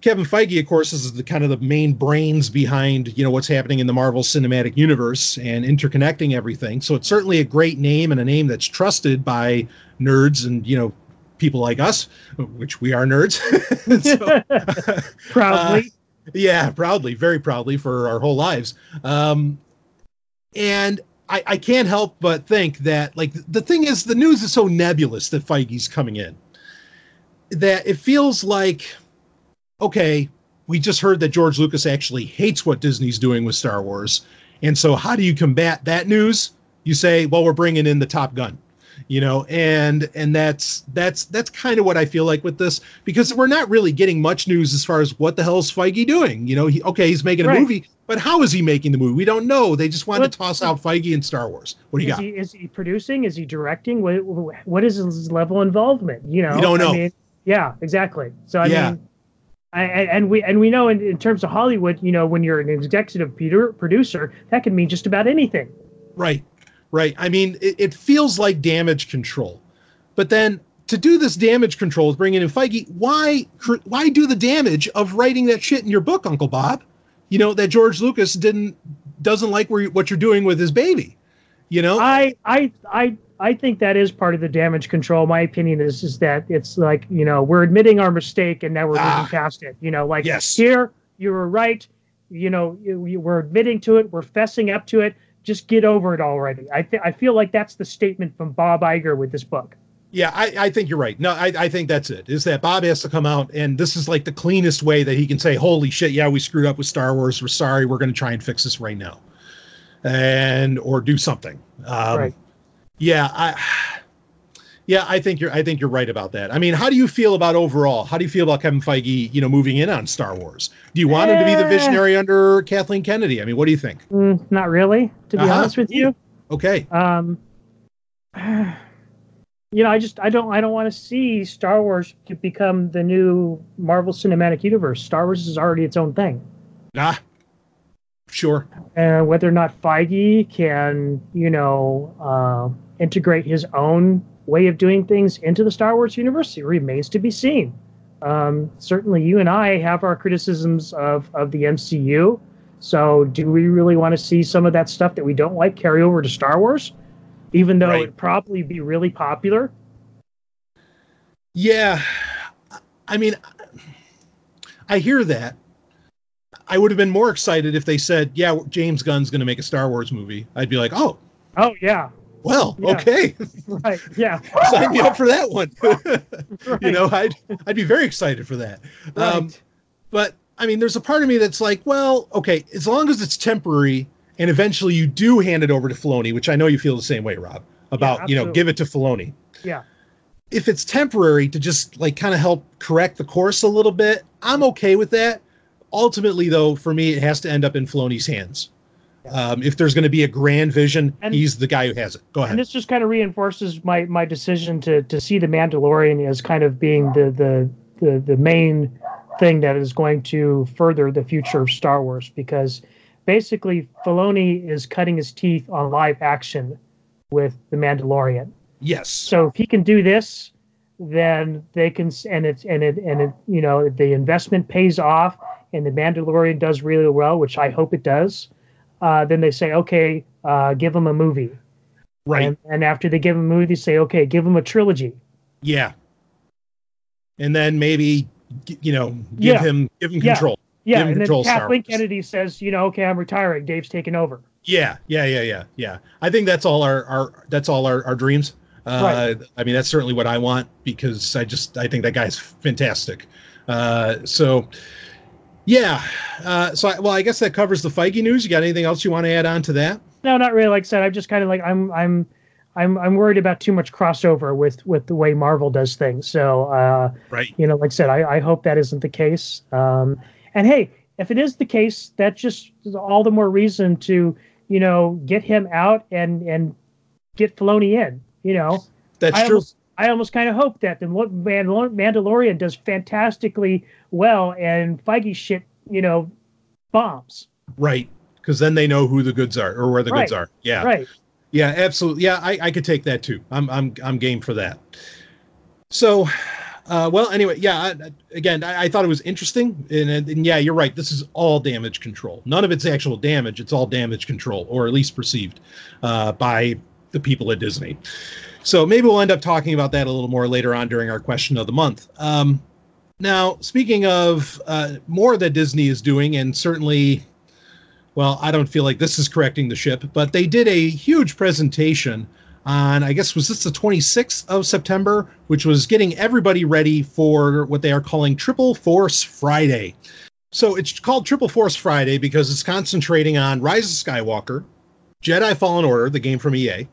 Kevin Feige, of course, is the kind of the main brains behind you know what's happening in the Marvel Cinematic Universe and interconnecting everything. So it's certainly a great name and a name that's trusted by nerds and you know people like us, which we are nerds. So, Proudly, yeah, proudly, very proudly for our whole lives. Um, and I, I can't help but think that, like, the thing is, the news is so nebulous that Feige's coming in that it feels like, okay, we just heard that George Lucas actually hates what Disney's doing with Star Wars. And so, how do you combat that news? You say, well, we're bringing in the Top Gun, you know, and and that's that's that's kind of what I feel like with this because we're not really getting much news as far as what the hell is Feige doing. You know, he, okay, he's making a Right. movie, but how is he making the movie? We don't know. They just wanted What- to toss out Feige and Star Wars. What do you is got? he is he producing? Is he directing? What what is his level involvement? You know, We don't know. I mean, yeah, exactly. So I Yeah. mean, I, and we and we know in, in terms of Hollywood, you know, when you're an executive produ- producer, that can mean just about anything. Right, right. I mean, it, it feels like damage control, but then to do this damage control, is bringing in Feige, why why do the damage of writing that shit in your book, Uncle Bob? You know that George Lucas didn't doesn't like where you, what you're doing with his baby. You know, I I I I think that is part of the damage control. My opinion is is that it's like you know we're admitting our mistake and now we're Ah. moving past it. You know, like Yes. here you were right. You know, you, you- we're admitting to it. We're fessing up to it. Just get over it already. I th- I feel like that's the statement from Bob Iger with this book. Yeah, I, I think you're right. No, I, I think that's it. Is that Bob has to come out, and this is like the cleanest way that he can say, "Holy shit, yeah, we screwed up with Star Wars. We're sorry. We're going to try and fix this right now, and or do something." Um, Right. Yeah, I, yeah, I think you're. I think you're right about that. I mean, how do you feel about overall? How do you feel about Kevin Feige? You know, moving in on Star Wars. Do you want him to be the Eh. visionary under Kathleen Kennedy? I mean, what do you think? Mm, not really, to be Uh-huh. honest with you. Okay, Um, you know, I just I don't I don't want to see Star Wars become the new Marvel Cinematic Universe. Star Wars is already its own thing. ah, sure. and whether or not Feige can, you know, uh, integrate his own way of doing things into the Star Wars universe, it remains to be seen. Um, certainly, you and I have our criticisms of of the MCU. So, do we really want to see some of that stuff that we don't like carry over to Star Wars, even though Right. it'd probably be really popular? Yeah. I mean, I hear that. I would have been more excited if they said, yeah, James Gunn's going to make a Star Wars movie. I'd be like, oh, Oh yeah, well, Yeah. okay. right, yeah, Sign me up for that one. right, you know, I'd, I'd be very excited for that. right. Um, but I mean, there's a part of me that's like, well, okay, as long as it's temporary and eventually you do hand it over to Filoni, which I know you feel the same way, Rob, about, you know, give it to Filoni. yeah, if it's temporary to just like kind of help correct the course a little bit, I'm okay with that. Ultimately, though, for me, it has to end up in Filoni's hands. Um, if there's going to be a grand vision, And- he's the guy who has it. Go ahead. and this just kind of reinforces my my decision to to see the Mandalorian as kind of being the the the, the main thing that is going to further the future of Star Wars because basically Filoni is cutting his teeth on live action with the Mandalorian. Yes. So if he can do this, then they can and it's and it and it you know the investment pays off and the Mandalorian does really well, which I hope it does. Uh, then they say, okay, uh, give him a movie. right. And, and after they give him a movie, they say, okay, give him a trilogy. yeah. And then maybe, you know, give Yeah. him give him control. Yeah, and then control of Star Kathleen Kennedy says, you know, okay, I'm retiring. Dave's taking over. Yeah, yeah, yeah, yeah, yeah. I think that's all our, our that's all our, our dreams. Uh, Right. I mean, that's certainly what I want because I just I think that guy's fantastic. Uh, so, yeah. Uh, so, I, well, I guess that covers the Feige news. You got anything else you want to add on to that? No, not really. Like I said, I'm just kind of like I'm I'm I'm I'm worried about too much crossover with with the way Marvel does things. So uh, Right. you know, like I said, I, I hope that isn't the case. Um, and hey, if it is the case, that's just all the more reason to you know get him out and and get Filoni in. You know, That's I true. almost, I almost kind of hope that the Lo- Mandal- Mandalorian does fantastically well, and Feige shit, you know, bombs. right. Because then they know who the goods are or where the goods are. Yeah. Right. Yeah, absolutely. Yeah, I, I could take that too. I'm I'm I'm game for that. So, uh, well, anyway, yeah. Again, I, I thought it was interesting, and, and, and yeah, you're right. This is all damage control. None of it's actual damage. It's all damage control, or at least perceived uh, by the people at Disney. So maybe we'll end up talking about that a little more later on during our question of the month. Um, now, speaking of uh, more that Disney is doing, and certainly well, I don't feel like this is correcting the ship, but they did a huge presentation on, I guess, was this the 26th of September, which was getting everybody ready for what they are calling Triple Force Friday. So it's called Triple Force Friday because it's concentrating on Rise of Skywalker, Jedi Fallen Order, the game from EA,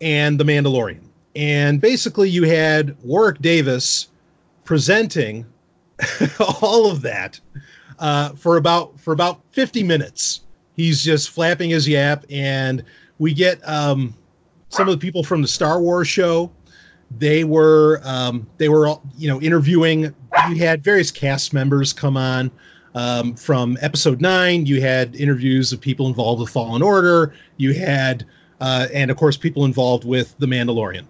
and The Mandalorian. And basically, you had Warwick Davis presenting all of that uh, for about for about 50 minutes. He's just flapping his yap, and we get um, some of the people from the Star Wars show. They were um, they were you know interviewing. You had various cast members come on um, from Episode Nine. You had interviews of people involved with Fallen Order. You had uh, and of course people involved with the Mandalorian.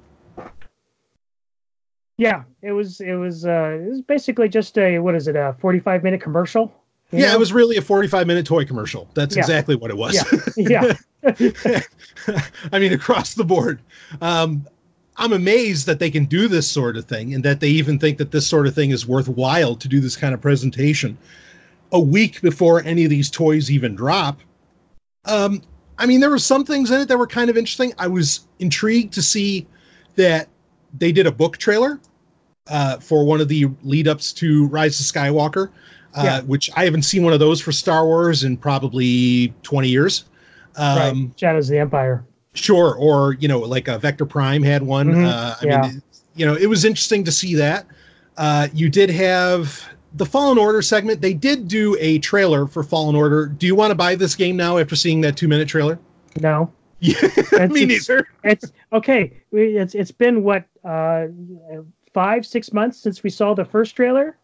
Yeah, it was it was uh, it was basically just a what is it a forty five minute commercial. Yeah, know? it was really a 45 minute toy commercial. That's yeah. exactly what it was. Yeah. yeah. I mean, across the board. Um, I'm amazed that they can do this sort of thing and that they even think that this sort of thing is worthwhile to do this kind of presentation a week before any of these toys even drop. Um, I mean, there were some things in it that were kind of interesting. I was intrigued to see that they did a book trailer uh, for one of the lead ups to Rise of Skywalker, uh, yeah. which I haven't seen one of those for Star Wars in probably 20 years. Um, right. Shadows of the Empire. Sure. Or, you know, like a Vector Prime had one. Mm-hmm. Uh, I yeah. mean, you know, it was interesting to see that. Uh, you did have the Fallen Order segment. They did do a trailer for Fallen Order. Do you want to buy this game now after seeing that two minute trailer? No. Yeah, me neither. It's, it's okay. It's it's been what uh, five six months since we saw the first trailer.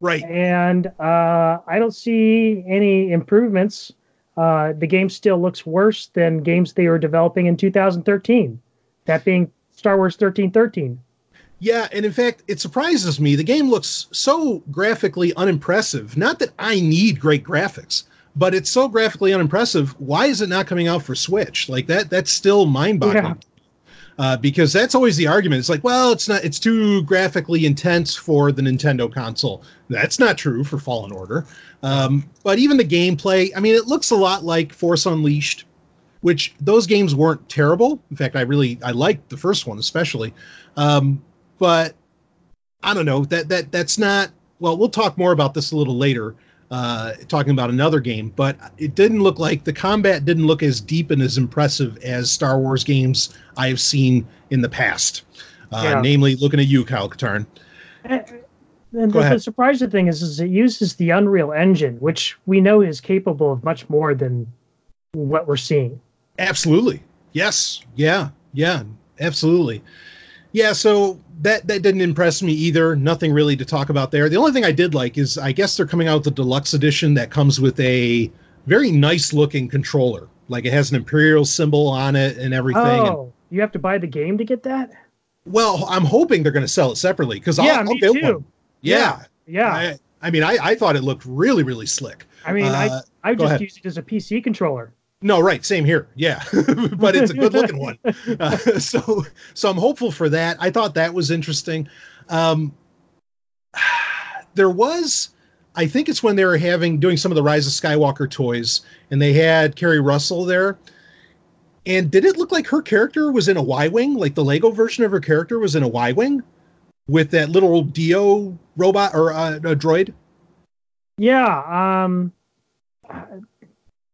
Right. And uh, I don't see any improvements. Uh, the game still looks worse than games they were developing in 2013. That being Star Wars 1313. Yeah, and in fact, it surprises me. The game looks so graphically unimpressive. Not that I need great graphics, but it's so graphically unimpressive. Why is it not coming out for Switch? Like that that's still mind-boggling. Yeah. Uh, because that's always the argument. It's like, well, it's not. It's too graphically intense for the Nintendo console. That's not true for Fallen Order. Um, but even the gameplay, I mean, it looks a lot like Force Unleashed, which those games weren't terrible. In fact, I really I liked the first one especially. Um, but I don't know that that that's not. Well, we'll talk more about this a little later uh, talking about another game, but it didn't look like the combat didn't look as deep and as impressive as Star Wars games I have seen in the past. Uh, yeah. Namely, looking at you, Kyle Katarn. And, and the, the, surprising thing is, is it uses the Unreal Engine, which we know is capable of much more than what we're seeing. Absolutely. Yes. Yeah. Yeah. Absolutely. Yeah. So that that didn't impress me either. Nothing really to talk about there. The only thing I did like is I guess they're coming out with the deluxe edition that comes with a very nice looking controller. Like it has an imperial symbol on it and everything. Oh, and, you have to buy the game to get that? Well, I'm hoping they're going to sell it separately because yeah, I'll, I'll build too. one. Yeah, yeah. yeah. I, I, mean, I, I thought it looked really, really slick. I mean, uh, I I just ahead. used it as a PC controller. No, right, same here. Yeah, but it's a good looking one. Uh, so, so I'm hopeful for that. I thought that was interesting. Um, there was, I think it's when they were having doing some of the Rise of Skywalker toys, and they had Keri Russell there. And did it look like her character was in a Y wing? Like the Lego version of her character was in a Y wing with that little D-O robot or uh, a droid? Yeah. Um,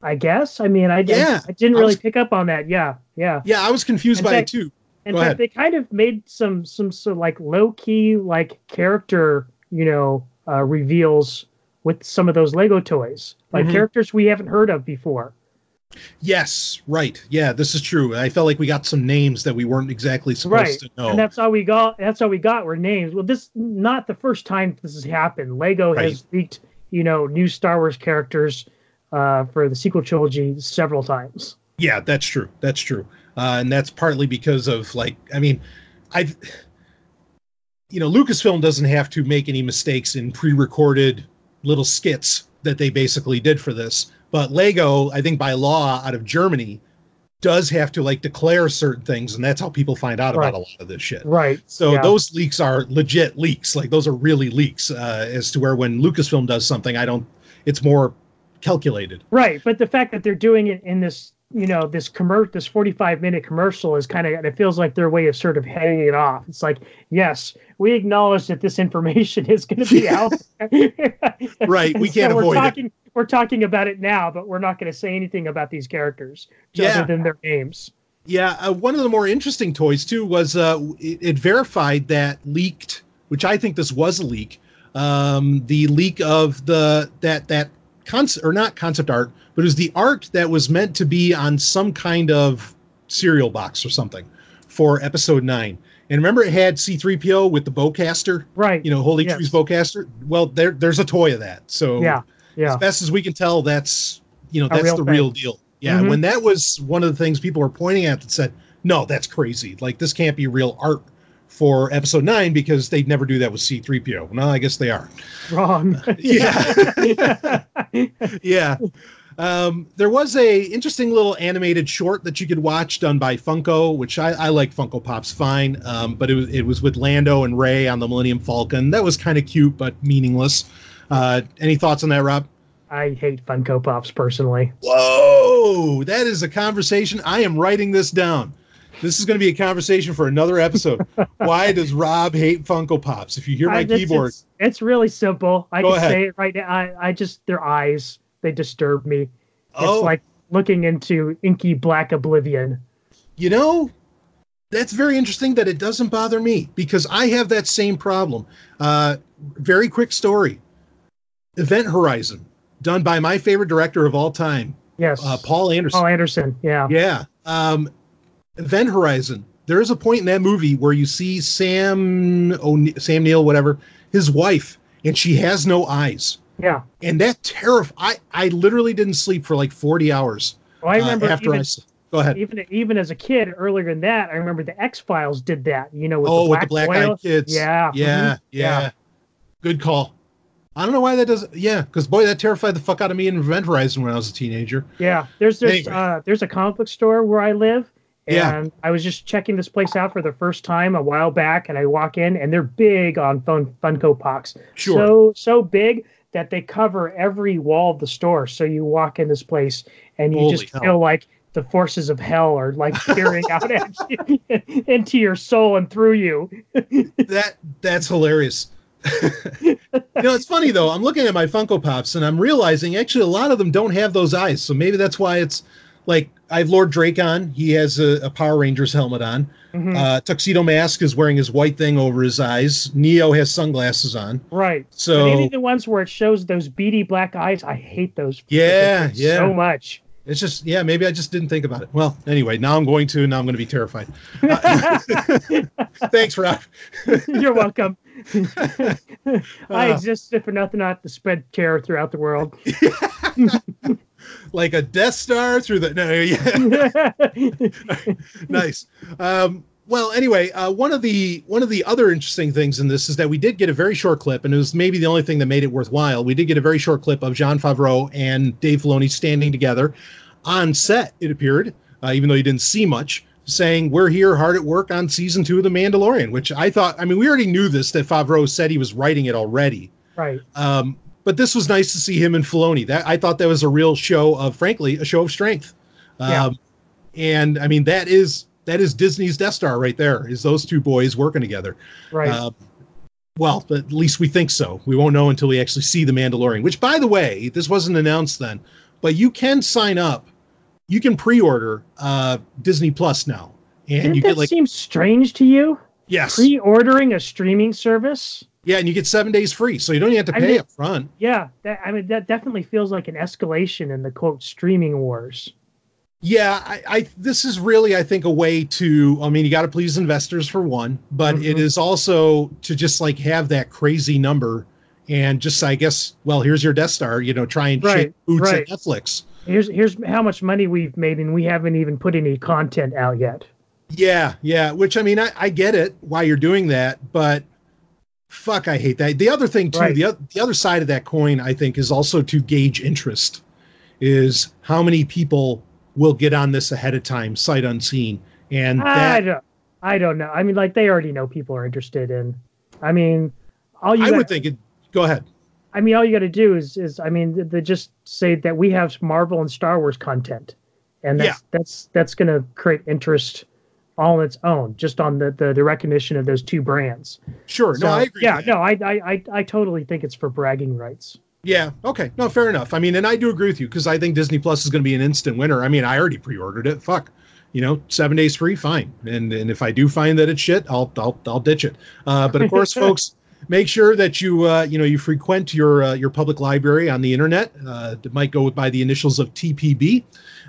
I guess. I mean, I, yeah, I, I didn't really was, pick up on that. Yeah, yeah. Yeah, I was confused in by fact, it too. In Go fact, ahead. they kind of made some some sort of like low key like character, you know, uh, reveals with some of those Lego toys, like mm-hmm. characters we haven't heard of before. Yes, right. Yeah, this is true. I felt like we got some names that we weren't exactly supposed right. to know. And that's all we got. That's all we got were names. Well, this not the first time this has happened. Lego right. has leaked, you know, new Star Wars characters uh, for the sequel trilogy several times. Yeah, that's true. That's true. Uh, and that's partly because of like, I mean, I've, you know, Lucasfilm doesn't have to make any mistakes in pre-recorded little skits that they basically did for this. But Lego, I think by law out of Germany, does have to like declare certain things, and that's how people find out right. about a lot of this shit. Right. So yeah. those leaks are legit leaks. Like those are really leaks. Uh, as to where when Lucasfilm does something, I don't. It's more calculated. Right, but the fact that they're doing it in this, you know, this commercial, this 45 minute commercial is kind of, it feels like their way of sort of heading it off. It's like, yes, we acknowledge that this information is going to be out. right, we can't so avoid talking, it. we're talking about it now, but we're not going to say anything about these characters Yeah. other than their names. Yeah, uh, one of the more interesting toys too was uh, it, it verified that leaked, which I think this was a leak. Um, the leak of the that that concept or not concept art, but it was the art that was meant to be on some kind of cereal box or something for episode nine. And remember, it had C-3PO with the bowcaster, Right. you know, Holy Yes. Tree's bowcaster. Well, there there's a toy of that. So Yeah. Yeah. as best as we can tell, that's you know that's real the thing. real deal. Yeah, Mhm. when that was one of the things people were pointing at that said, no, that's crazy. Like this can't be real art for episode nine because they'd never do that with C3PO. No, I guess they are. Wrong. Yeah. Yeah. Um, there was a interesting little animated short that you could watch done by Funko, which I, I like Funko Pops fine. Um, but it was it was with Lando and Rey on the Millennium Falcon. That was kind of cute but meaningless. Uh, any thoughts on that, Rob? I hate Funko Pops personally. Whoa, that is a conversation. I am writing this down. This is going to be a conversation for another episode. Why does Rob hate Funko Pops? If you hear my I- keyboard, It's, it's really simple. I Go can ahead. say it right now. I, I just their eyes they disturb me. It's oh, like looking into inky black oblivion. you know, that's very interesting that it doesn't bother me because I have that same problem. Uh, very quick story Event Horizon, done by my favorite director of all time, Yes. uh, Paul Anderson. Paul Anderson. Yeah. Yeah. Um, Event Horizon. There is a point in that movie where you see Sam O'Ne- Sam Neill, whatever, his wife, and she has no eyes. Yeah. And that terrif I I literally didn't sleep for like 40 hours. Well, I uh, remember after I even, s- go ahead. even even as a kid earlier than that, I remember the X Files did that. You know, with oh, the with the black eyed kids. Yeah. Yeah, mhm, yeah. Good call. I don't know why that does. Yeah, because boy, that terrified the fuck out of me in Event Horizon when I was a teenager. Yeah, there's there's Anyway. uh, there's a comic book store where I live, and Yeah. I was just checking this place out for the first time a while back, and I walk in, and they're big on Fun Funko Pops, Sure. so so big that they cover every wall of the store. So you walk in this place, and you Holy just hell. feel like the forces of hell are like peering out at you into your soul and through you. that that's hilarious. you know, it's funny though. I'm looking at my Funko Pops and I'm realizing actually a lot of them don't have those eyes. So maybe that's why it's like I have Lord Drakkon. He has a, a Power Rangers helmet on. Mhm. Uh, Tuxedo Mask is wearing his white thing over his eyes. Neo has sunglasses on. right. So any of the ones where it shows those beady black eyes, I hate those. Yeah, yeah. so much. it's just yeah. Maybe I just didn't think about it. Well, anyway, now I'm going to. Now I'm going to be terrified. Uh, thanks, Rob. You're welcome. I Uh, exist for nothing not to spread terror throughout the world. Like a Death Star through the no. Yeah. nice. Um, well, anyway, uh, one of the one of the other interesting things in this is that we did get a very short clip, and it was maybe the only thing that made it worthwhile. We did get a very short clip of Jon Favreau and Dave Filoni standing together on set. It appeared, uh, even though you didn't see much, saying we're here hard at work on season two of The Mandalorian. Which I thought, I mean, we already knew this that Favreau said he was writing it already. right. Um, but this was nice to see him and Filoni. That I thought that was a real show of, frankly, a show of strength. Um, Yeah. And I mean, that is that is Disney's Death Star right there. Is those two boys working together? Right. Uh, well, at least we think so. We won't know until we actually see the Mandalorian. Which, by the way, this wasn't announced then, but you can sign up. You can pre-order uh, Disney Plus now, and Didn't you get like seem strange to you? yes, Pre-ordering a streaming service? Yeah, and you get seven days free, so you don't even have to I pay mean- up front. Yeah, that, I mean that definitely feels like an escalation in the quote streaming wars. Yeah, I, I this is really I think a way to I mean you got to please investors for one, but it Mhm. is also to just like have that crazy number and just I guess well here's your Death Star, you know, try and Right, shake boots right. at Netflix. Here's here's how much money we've made, and we haven't even put any content out yet. Yeah, yeah, which I mean I, I get it why you're doing that, but fuck I hate that. The other thing too, Right. the the other side of that coin I think is also to gauge interest is how many people will get on this ahead of time sight unseen and I don't, I don't know. I mean, like they already know people are interested in. I mean, all you I got- would think it go ahead. I mean, all you got to do is, is I mean, they just say that we have Marvel and Star Wars content, and that's Yeah. that's that's going to create interest all on its own, just on the, the the recognition of those two brands. Sure. So, no, I agree. Yeah, no, I, I I I totally think it's for bragging rights. Yeah. Okay. No, fair enough. I mean, and I do agree with you because I think Disney Plus is going to be an instant winner. I mean, I already pre-ordered it. Fuck. You know, seven days free, fine. And and if I do find that it's shit, I'll I'll I'll ditch it. Uh, but of course, folks, make sure that you uh, you know you frequent your uh, your public library on the internet. Uh, it might go by the initials of TPB.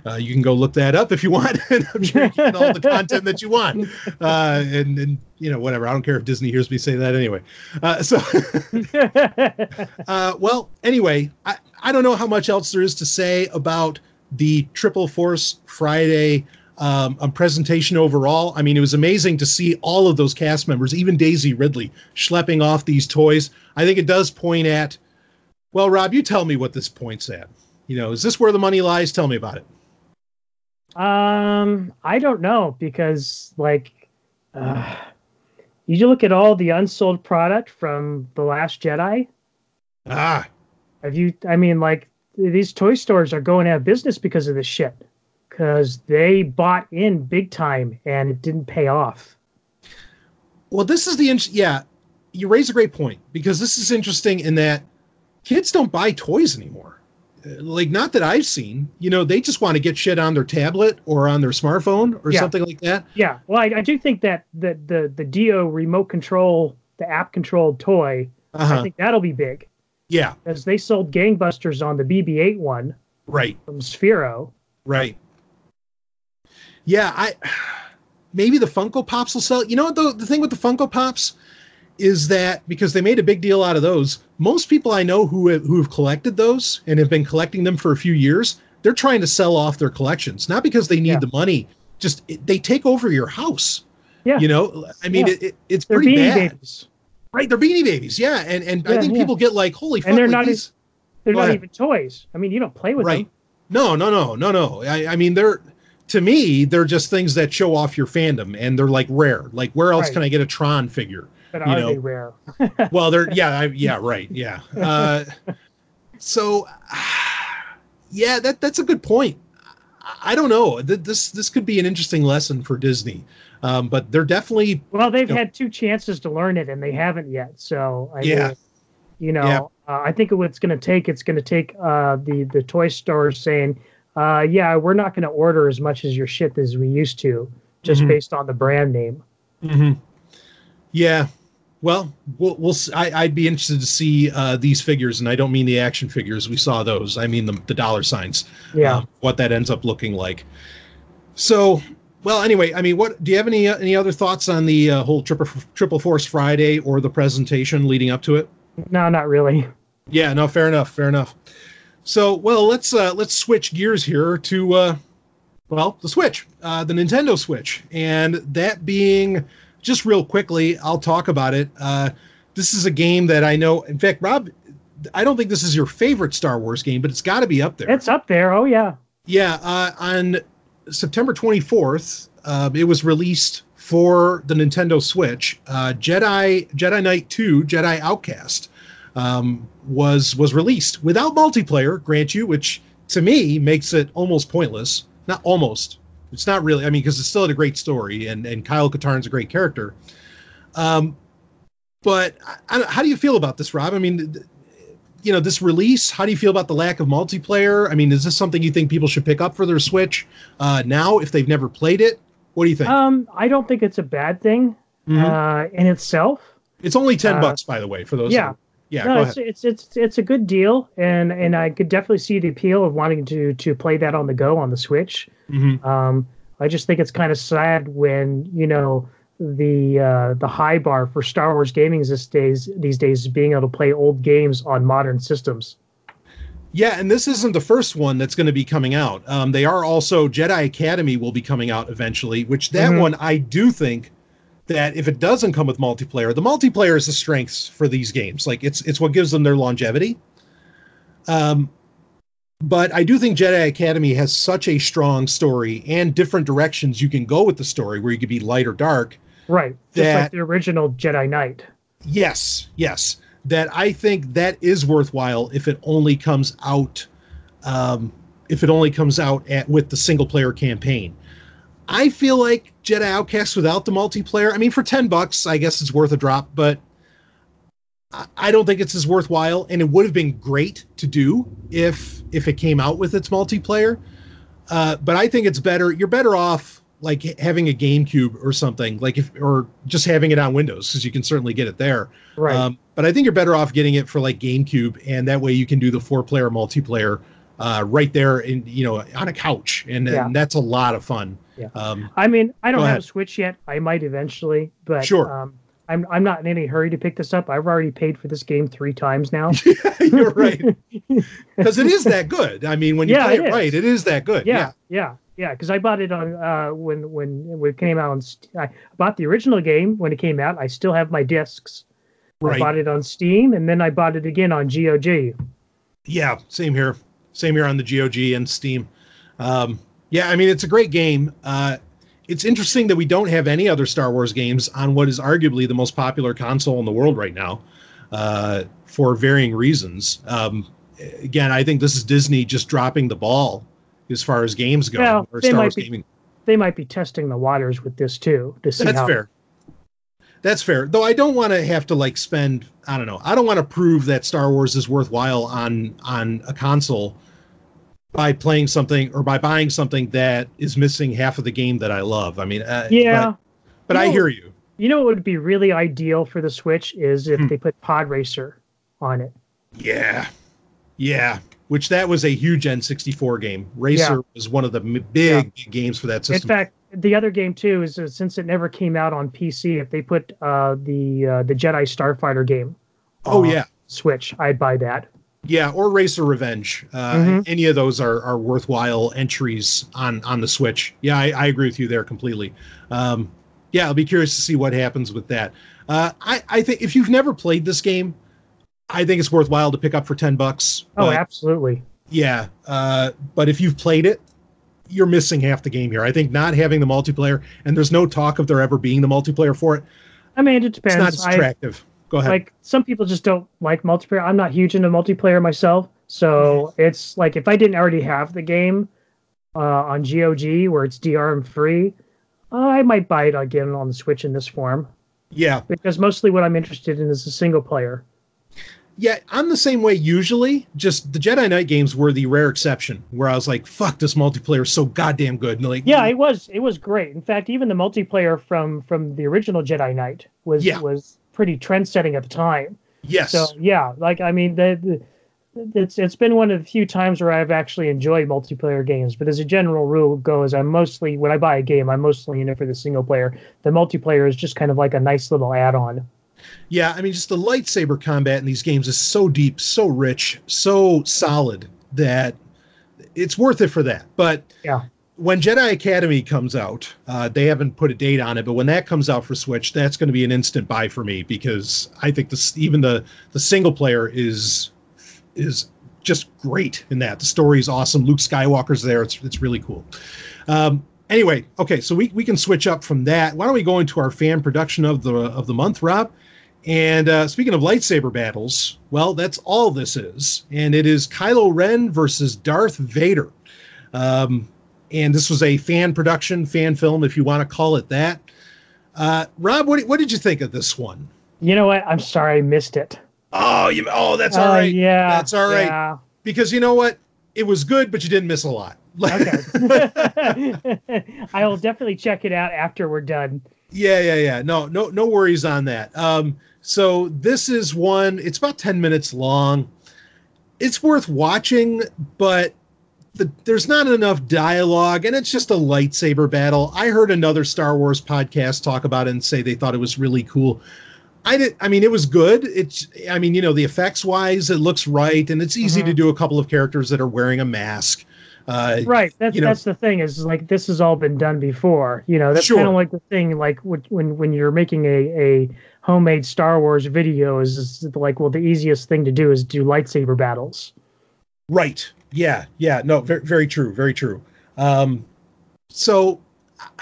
Uh, you can go look that up if you want. and I'm sure you get all the content that you want. Uh, and and you know whatever. I don't care if Disney hears me say that anyway. Uh, so uh, well, anyway, I I don't know how much else there is to say about the Triple Force Friday um, a presentation overall. I mean, it was amazing to see all of those cast members, even Daisy Ridley, schlepping off these toys. I think it does point at, well, Rob, you tell me what this points at. You know, is this where the money lies? Tell me about it. Um, I don't know because like, uh, you look at all the unsold product from the Last Jedi. Ah, Have you? I mean, like these toy stores are going out of business because of this shit. Because they bought in big time and it didn't pay off. well, this is the yeah. You raise a great point because this is interesting in that kids don't buy toys anymore. Like, not that I've seen. You know, they just want to get shit on their tablet or on their smartphone or Yeah. something like that. Yeah, well, I, I do think that the the the D-O remote control, the app controlled toy, I Uh-huh. think that'll be big Yeah. because they sold gangbusters on the BB-8 one Right. from Sphero. Right. Yeah, I maybe the Funko Pops will sell. You know what the thing with the Funko Pops is that because they made a big deal out of those, most people I know who have, who have collected those and have been collecting them for a few years, they're trying to sell off their collections, not because they need Yeah. the money, just it, they take over your house. Yeah. You know, I mean, Yeah. it, it, it's They're pretty bad, babies, right? They're beanie babies, yeah, and and I think yeah. people get like, holy fuck, And they're like not these- They're Go not ahead. even toys. I mean, you don't play with right them. no no no no no I, I mean they're to me they're just things that show off your fandom and they're like rare like where else Right. can i get a tron figure But you are know. they rare? well they're yeah I, yeah right yeah uh, so yeah that that's a good point I- don't know this this could be an interesting lesson for disney um, but they're definitely Well, they've Yep. had two chances to learn it and they haven't yet. So I Yeah. mean, you know, Yeah. uh, I think what it's going to take, it's going to take uh, the the toy stores saying, uh, "Yeah, we're not going to order as much as your shit as we used to, just Mhm. based on the brand name." yeah well we'll, we'll I, i'd be interested to see uh, these figures and i don't mean the action figures we saw those i mean the, the dollar signs Yeah. um, what that ends up looking like. So, well, anyway, I mean, what do you have any uh, any other thoughts on the uh, whole triple triple force Friday or the presentation leading up to it? no, not really. Yeah, no, fair enough, fair enough. So, well, let's uh, let's switch gears here to uh, well, the Switch, uh, the Nintendo Switch, and that being just real quickly, I'll talk about it. Uh, this is a game that I know. In fact, Rob, I don't think this is your favorite Star Wars game, but it's got to be up there. It's up there. Oh yeah. Yeah, uh, on September 24th, uh, it was released for the Nintendo Switch. Uh, Jedi Jedi Knight 2, Jedi Outcast, um, was was released without multiplayer, grant you, which to me makes it almost pointless. Not almost. It's not really. I mean, because it still had a great story, and and Kyle Katarn's a great character. Um, but I, I, how do you feel about this, Rob? I mean, th- you know, this release. How do you feel about the lack of multiplayer? I mean, is this something you think people should pick up for their Switch uh, now if they've never played it? What do you think? Um, I don't think it's a bad thing Mhm. uh, in itself. it's only ten uh, bucks, by the way, for those. yeah. that- yeah. no, it's, it's it's it's a good deal, and and I could definitely see the appeal of wanting to to play that on the go on the Switch. Mhm. Um, I just think it's kind of sad when you know the uh, the high bar for Star Wars gaming these days these days is being able to play old games on modern systems. Yeah, and this isn't the first one that's going to be coming out. Um, they are also Jedi Academy will be coming out eventually, which that Mhm. one I do think that if it doesn't come with multiplayer, the multiplayer is the strengths for these games. Like it's it's what gives them their longevity. Um, but I do think Jedi Academy has such a strong story and different directions you can go with the story, where you could be light or dark. Right, just That- like the original Jedi Knight. Yes, yes. That I think that is worthwhile if it only comes out, um, if it only comes out at with the single player campaign. I feel like Jedi Outcast without the multiplayer. I mean, for ten bucks, I guess it's worth a drop. But I- don't think it's as worthwhile, and it would have been great to do if if it came out with its multiplayer. Uh, but I think it's better. You're better off like having a GameCube or something, like if or just having it on Windows because you can certainly get it there. Right. Um, but I think you're better off getting it for like GameCube, and that way you can do the four player multiplayer uh, right there, in you know, on a couch, and, Yeah. and that's a lot of fun. Yeah. Um, I mean, I don't have ahead. a Switch yet. I might eventually, but Sure. um, I'm I'm not in any hurry to pick this up. I've already paid for this game three times now. you're right because it is that good. I mean, when you Yeah, play it it, right, it is that good. yeah, yeah, yeah. Because I bought it on uh, when when when it came out on. I bought the original game when it came out. I still have my discs. Right. I bought it on Steam, and then I bought it again on GOG. Yeah, same here. Same here on the GOG and Steam. Um, yeah, I mean it's a great game. Uh, it's interesting that we don't have any other Star Wars games on what is arguably the most popular console in the world right now, uh, for varying reasons. Um, again, I think this is Disney just dropping the ball as far as games go, Well, or they Star might Wars be- gaming. They might be testing the waters with this too to see That's how. fair. That's fair. Though I don't want to have to like spend. I don't know. I don't want to prove that Star Wars is worthwhile on on a console by playing something or by buying something that is missing half of the game that I love. I mean, uh, Yeah, But, but I hear you. you know what would be really ideal for the Switch is if Hmm. they put Pod Racer on it. Yeah, yeah. Which that was a huge N64 game. Racer was one of the big, big games for that system. In fact, the other game too is uh, since it never came out on PC, if they put uh, the uh, the Jedi Starfighter game, oh on yeah, Switch, I'd buy that. Yeah, or Racer Revenge. Uh, Mhm. Any of those are, are worthwhile entries on on the Switch. Yeah, I, I agree with you there completely. Um, yeah, I'll be curious to see what happens with that. Uh, I I think if you've never played this game, I think it's worthwhile to pick up for ten bucks. Oh, But, absolutely. yeah. Uh, but if you've played it, you're missing half the game here. I think not having the multiplayer, and there's no talk of there ever being the multiplayer for it. I mean, it It's depends. not as I, attractive. Go ahead. like some people just don't like multiplayer. I'm not huge into multiplayer myself, so it's like if I didn't already have the game uh, on GOG where it's DRM free, I might buy it again on the Switch in this form yeah. because mostly what I'm interested in is a single player. Yeah, I'm the same way usually. Just the Jedi Knight games were the rare exception where I was like, fuck, this multiplayer is so goddamn good. And like, Yeah, it was it was great. In fact, even the multiplayer from from the original Jedi Knight was Yeah. was pretty trend setting at the time. yes. So yeah, like I mean, the, the it's it's been one of the few times where I've actually enjoyed multiplayer games. But as a general rule goes, I'm mostly when I buy a game, I'm mostly in it for the single player. The multiplayer is just kind of like a nice little add on. yeah, I mean, just the lightsaber combat in these games is so deep, so rich, so solid that it's worth it for that. But Yeah. When Jedi Academy comes out, uh, they haven't put a date on it, but when that comes out for Switch, that's going to be an instant buy for me because I think this even the the single player is is just great in that. The story is awesome. Luke Skywalker's there. It's it's really cool. Um, anyway, okay, so we, we can switch up from that. Why don't we go into our fan production of the of the month, Rob? And uh, speaking of lightsaber battles, well, that's all this is, and it is Kylo Ren versus Darth Vader. Um, and this was a fan production, fan film, if you want to call it that. Uh, Rob, what, what did you think of this one? You know what? I'm sorry I missed it. Oh, you, oh, that's all Uh, right. Yeah, That's all right. yeah. Because you know what? It was good, but you didn't miss a lot. Okay. I will definitely check it out after we're done. Yeah, yeah, yeah. No, no, no worries on that. Um, so this is one. It's about ten minutes long. It's worth watching, but the, there's not enough dialogue, and it's just a lightsaber battle. I heard another Star Wars podcast talk about it and say they thought it was really cool. I did. I mean, it was good. It's. I mean, you know, the effects wise, it looks right, and it's easy Mhm. to do a couple of characters that are wearing a mask. Uh, Right. That's you know- that's the thing is like this has all been done before. You know, that's kind of like the thing like when when when you're making a a homemade Star Wars video is, is like well the easiest thing to do is do lightsaber battles. Right. Yeah. Yeah. No. Very, very true. Very true. Um, so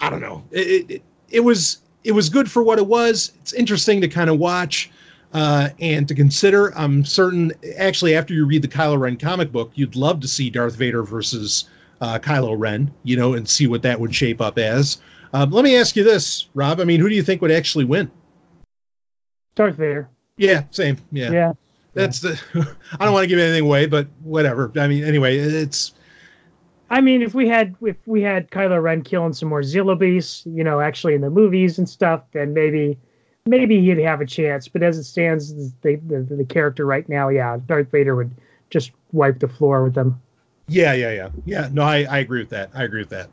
I don't know. It, it it was it was good for what it was. It's interesting to kind of watch uh, and to consider. I'm certain. Actually, after you read the Kylo Ren comic book, you'd love to see Darth Vader versus uh, Kylo Ren. You know, and see what that would shape up as. Um, let me ask you this, Rob. I mean, who do you think would actually win? Darth Vader. Yeah, same. Yeah. Yeah. That's the. I don't want to give anything away, but whatever. I mean, anyway, it's. I mean, if we had if we had Kylo Ren killing some more Zillo beasts, you know, actually in the movies and stuff, then maybe maybe he'd have a chance. But as it stands, the the, the character right now, yeah, Darth Vader would just wipe the floor with them. Yeah, yeah, yeah, yeah. No, I, I agree with that. I agree with that.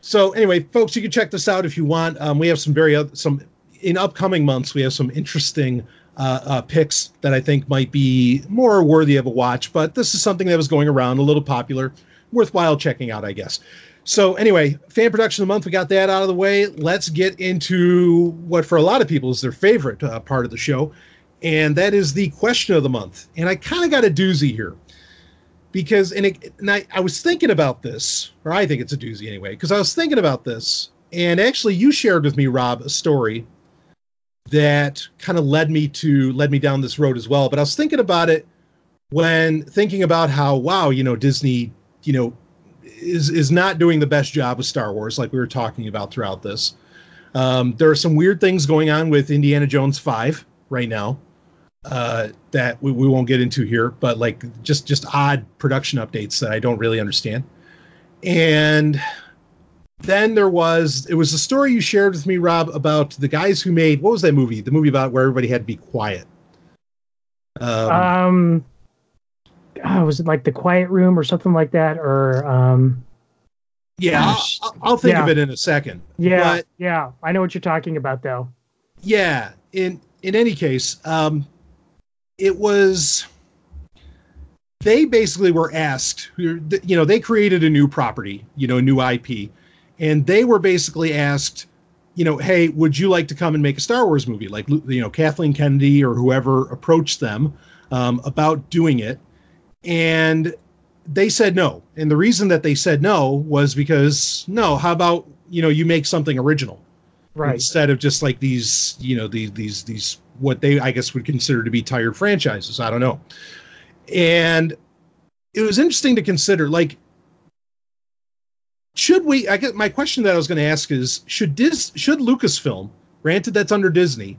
So anyway, folks, you can check this out if you want. Um, we have some very some in upcoming months. We have some interesting uh, uh, picks that I think might be more worthy of a watch. But this is something that was going around, a little popular, worthwhile checking out, I guess. So anyway, fan production of the month, we got that out of the way. Let's get into what for a lot of people is their favorite uh, part of the show, and that is the question of the month. And I kind of got a doozy here because and, it, and I, I was thinking about this, or I think it's a doozy anyway, because I was thinking about this, and actually you shared with me, Rob, a story that kind of led me to led me down this road as well. But I was thinking about it when thinking about how wow, you know, Disney, you know, is is not doing the best job with Star Wars, like we were talking about throughout this. Um, there are some weird things going on with Indiana Jones Five right now uh, that we, we won't get into here, but like just just odd production updates that I don't really understand. And then there was it was a story you shared with me, Rob, about the guys who made what was that movie? The movie about where everybody had to be quiet. Um, um oh, was it like the Quiet Room or something like that, or um? Yeah, I'll, I'll, think yeah. of it in a second. Yeah, but, yeah, I know what you're talking about, though. Yeah, in in any case, um, it was they basically were asked you know they created a new property you know a new ip and they were basically asked you know hey would you like to come and make a star wars movie? Like you know kathleen kennedy or whoever approached them um, about doing it. And they said no. And the reason that they said no was because no how about you know you make something original? Right. Instead of just like these you know these these these what they I guess would consider to be tired franchises. I don't know. And it was interesting to consider like should we I get my question that I was going to ask is should Dis should Lucasfilm, granted that's under Disney,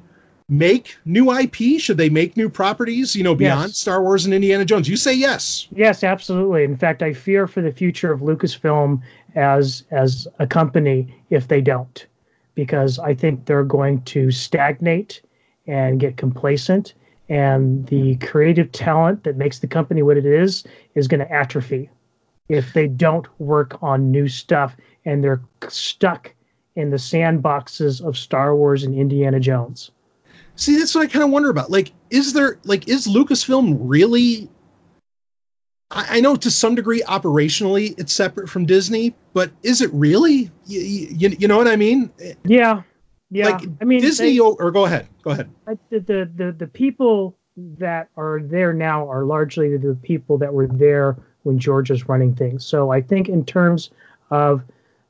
make new IP? Should they make new properties, you know, beyond yes. Star Wars and Indiana Jones? You say yes. Yes, absolutely. In fact, I fear for the future of Lucasfilm as as a company if they don't because I think they're going to stagnate and get complacent and the creative talent that makes the company what it is is going to atrophy if they don't work on new stuff and they're stuck in the sandboxes of Star Wars and Indiana Jones. See, that's what I kind of wonder about. Like, is there like is Lucasfilm really? I, I know to some degree operationally it's separate from Disney, but is it really? You, you, you know what I mean? Yeah, yeah, like I mean Disney. They, or go ahead, go ahead. The, the the the people that are there now are largely the people that were there when George was running things. So I think in terms of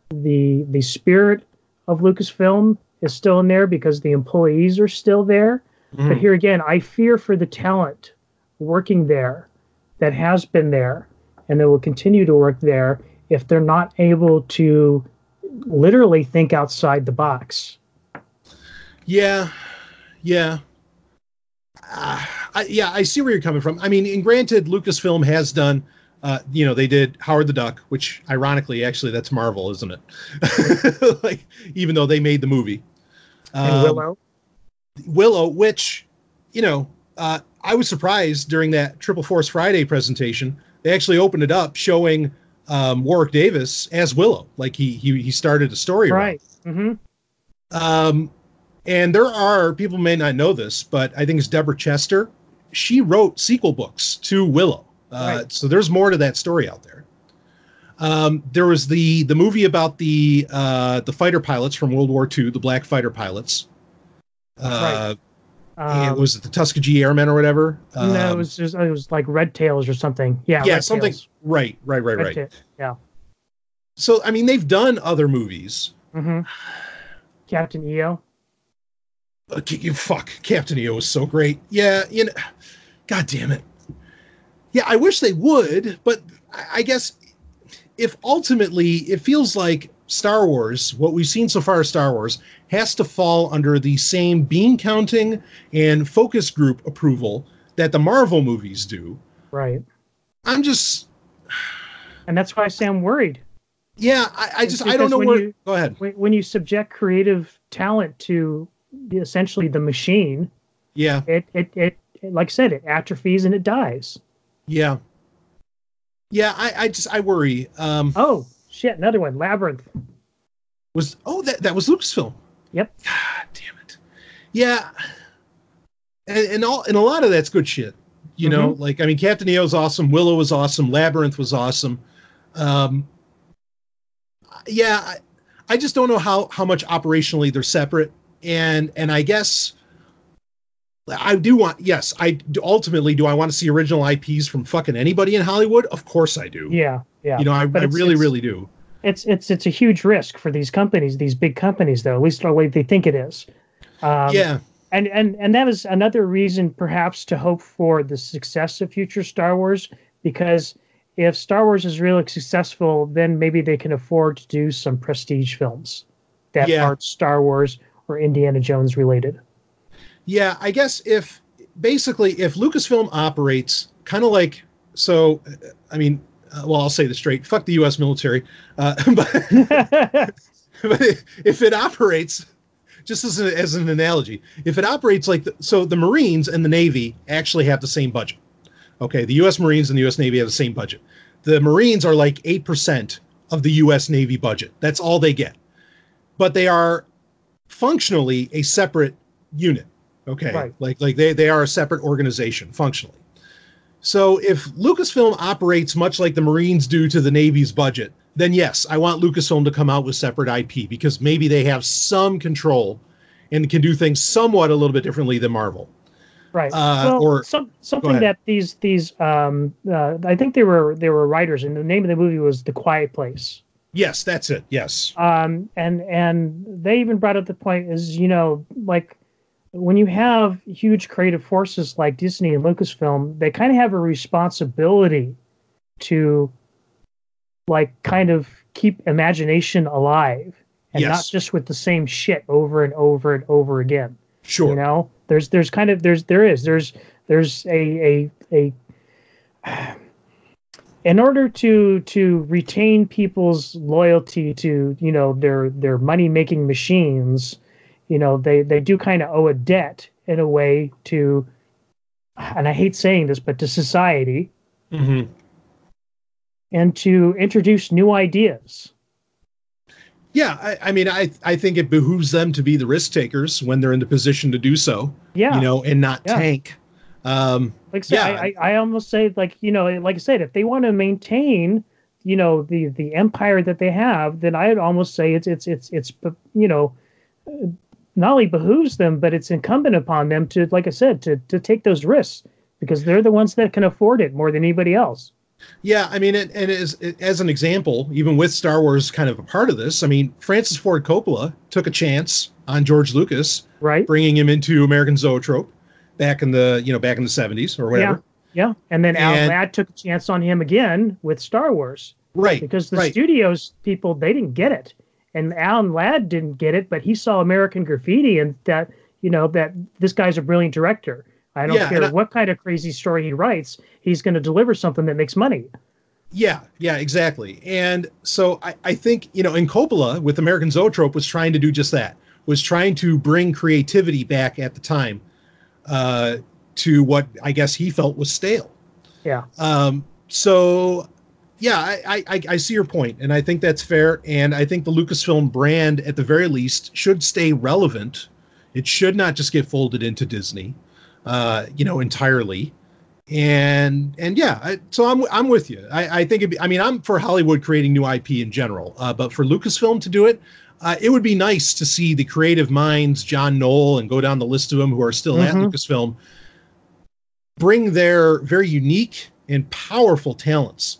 the the spirit of Lucasfilm is still in there because the employees are still there. Mm. But here again, I fear for the talent working there that has been there and that will continue to work there if they're not able to literally think outside the box. Yeah, yeah. Uh, I, yeah, I see where you're coming from. I mean, and granted, Lucasfilm has done, uh, you know, they did Howard the Duck, which ironically, actually, that's Marvel, isn't it? like, even though they made the movie. Um, and Willow. Willow, which, you know, uh, I was surprised during that Triple Force Friday presentation. They actually opened it up showing um, Warwick Davis as Willow, like he he he started a story. Right. Mm-hmm. Um, and there are people may not know this, but I think it's Deborah Chester. She wrote sequel books to Willow. Uh, right. So there's more to that story out there. Um, there was the the movie about the uh, the fighter pilots from World War II, the black fighter pilots. Uh, right. Um, was it the Tuskegee Airmen or whatever? Um, no, it um, was just it was like Red Tails or something. Yeah, yeah, Red something. Tails. Right, right, right, Red right. yeah. So I mean, they've done other movies. Mm-hmm. Captain EO uh, fuck, Captain EO was so great. Yeah, you know, god damn it. Yeah, I wish they would, but I guess if ultimately it feels like Star Wars, what we've seen so far Star Wars, has to fall under the same bean counting and focus group approval that the Marvel movies do. Right. I'm just, And that's why I say I'm worried. yeah, I, I just, I don't know where. you- go ahead. When, you subject creative talent to essentially the machine, Yeah, it, it, it, it, like I said, it atrophies and it dies. Yeah, yeah. I, I just, I worry. Um, Oh, shit. Another one. Labyrinth. was oh that that was Lucasfilm. Yep. God damn it. Yeah. And and all and a lot of that's good shit. You know, like I mean Captain EO's awesome, Willow was awesome, Labyrinth was awesome. Um yeah, I, I just don't know how how much operationally they're separate and and I guess I do want yes, I do- ultimately do I want to see original IPs from fucking anybody in Hollywood? Of course I do. Yeah. Yeah. You know, I, I it's- really it's- really do. it's it's it's a huge risk for these companies, these big companies, though. At least the way they think it is. Um, yeah. and and and that is another reason, perhaps, to hope for the success of future Star Wars, because if Star Wars is really successful, then maybe they can afford to do some prestige films that Yeah. aren't Star Wars or Indiana Jones related. Yeah, I guess if basically if Lucasfilm operates kind of like so, I mean, uh, well, I'll say this straight: fuck the U.S. military. Uh, but, but if it operates, just as, a, as an analogy, if it operates like the, so, the Marines and the Navy actually have the same budget. Okay, the U.S. Marines and the U.S. Navy have the same budget. The Marines are like eight percent of the U.S. Navy budget. That's all they get, but they are functionally a separate unit. Okay, Right. like like they they are a separate organization functionally. So if Lucasfilm operates much like the Marines do to the Navy's budget, then yes, I want Lucasfilm to come out with separate IP because maybe they have some control and can do things somewhat a little bit differently than Marvel. Right. Uh, well, or- some, something that these these um uh, I think they were they were writers, and the name of the movie was The Quiet Place. Yes, that's it. Yes. um and and they even brought up the point is you know like when you have huge creative forces like disney and lucasfilm they kind of have a responsibility to like kind of keep imagination alive and not just with the same shit over and over and over again Sure. you know? There's there's kind of there's there is. There's there's a a a in order to to retain people's loyalty to you know their their money making machines you know they they do kind of owe a debt in a way to and i hate saying this but to society hmm and to introduce new ideas Yeah, I, I mean, I I think it behooves them to be the risk takers when they're in the position to do so. yeah You know, and not Yeah. tank. Um, like I, said, Yeah. I, I, almost say like you know like i said if they want to maintain you know the the empire that they have then i'd almost say it's it's it's it's you know not only behooves them but it's incumbent upon them to like i said to to take those risks because they're the ones that can afford it more than anybody else. Yeah, I mean, and, and as as an example, even with Star Wars kind of a part of this, I mean, Francis Ford Coppola took a chance on George Lucas, right. bringing him into American Zoetrope back in the you know back in the seventies or whatever. yeah and then al And- ladd took a chance on him again with star wars. Right, because the right. studios people they didn't get it and alan ladd didn't get it but he saw american graffiti and that you know that this guy's a brilliant director i don't Yeah, care I- what kind of crazy story he writes he's going to deliver something that makes money Yeah, yeah, exactly. And so I, I think, you know, and Coppola with American Zoetrope was trying to do just that, was trying to bring creativity back at the time uh, to what I guess he felt was stale. yeah Um, so, yeah, I, I, I- see your point, and I think that's fair. And I think the Lucasfilm brand, at the very least, should stay relevant. It should not just get folded into Disney, uh, you know, entirely. And and yeah, I, so I'm I'm with you. I, I think it'd be, I mean I'm for Hollywood creating new IP in general, uh, but for Lucasfilm to do it, uh, it would be nice to see the creative minds, John Knoll, and go down the list of them who are still at Mhm. Lucasfilm, bring their very unique and powerful talents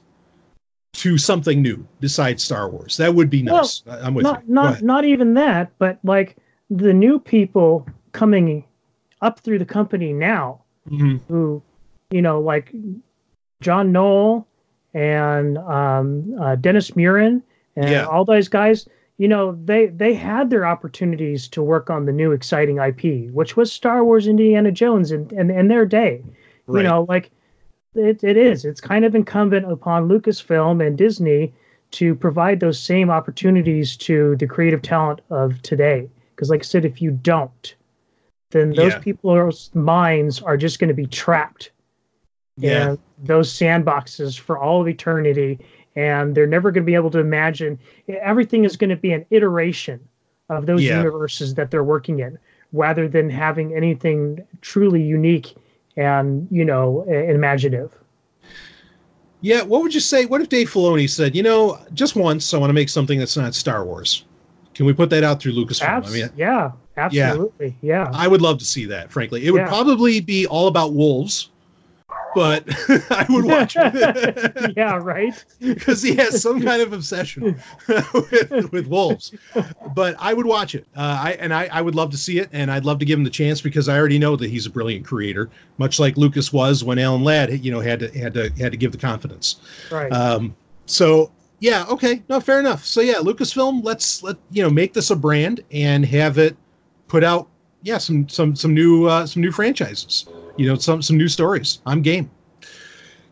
to something new besides Star Wars. That would be nice. I- I'm with not you. Not not even that but like the new people coming up through the company now Mhm. who, you know, like John Knoll and um, uh, Dennis Muren and Yeah. all those guys, you know, they they had their opportunities to work on the new exciting IP, which was Star Wars, Indiana Jones, and in, in, in, their day. Right. You know, like it, it is. It's kind of incumbent upon Lucasfilm and Disney to provide those same opportunities to the creative talent of today. Because, like I said, if you don't, then those yeah. people's minds are just going to be trapped yeah. in those sandboxes for all of eternity. And they're never going to be able to imagine. Everything is going to be an iteration of those yeah. universes that they're working in, rather than having anything truly unique and, you know, imaginative. Yeah, what would you say? What if Dave Filoni said, you know, just once I want to make something that's not Star Wars? Can we put that out through Lucasfilm? Abs- I mean, yeah, absolutely, yeah. yeah. I would love to see that. Frankly, it would yeah. probably be all about wolves but I would watch it. yeah, right. Because he has some kind of obsession with, with, wolves. But I would watch it. Uh, I and I, I would love to see it, and I'd love to give him the chance because I already know that he's a brilliant creator, much like Lucas was when Alan Ladd, you know, had to had to had to give the confidence. Right. Um. So yeah, okay, no, fair enough. So yeah, Lucasfilm, let's let you know make this a brand and have it put out yeah some some some new uh, some new franchises you know some some new stories. I'm game.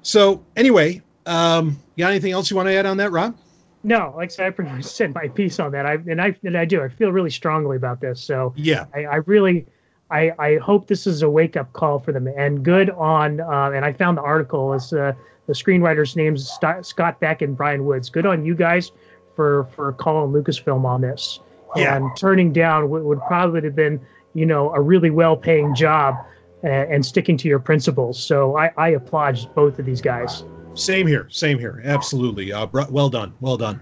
So anyway um you got anything else you want to add on that rob? No like i said i pretty much said my piece on that. I and i and i do. I feel really strongly about this. So yeah. I, I really I, I hope this is a wake up call for them. And good on uh, and I found the article is uh, the screenwriters names Scott Beck and Bryan Woods. Good on you guys for for calling Lucasfilm on this. Yeah. and turning down what would probably have been you know a really well paying job and, and sticking to your principles. So I, I applaud both of these guys. Same here. Same here. Absolutely. Uh, well done. Well done.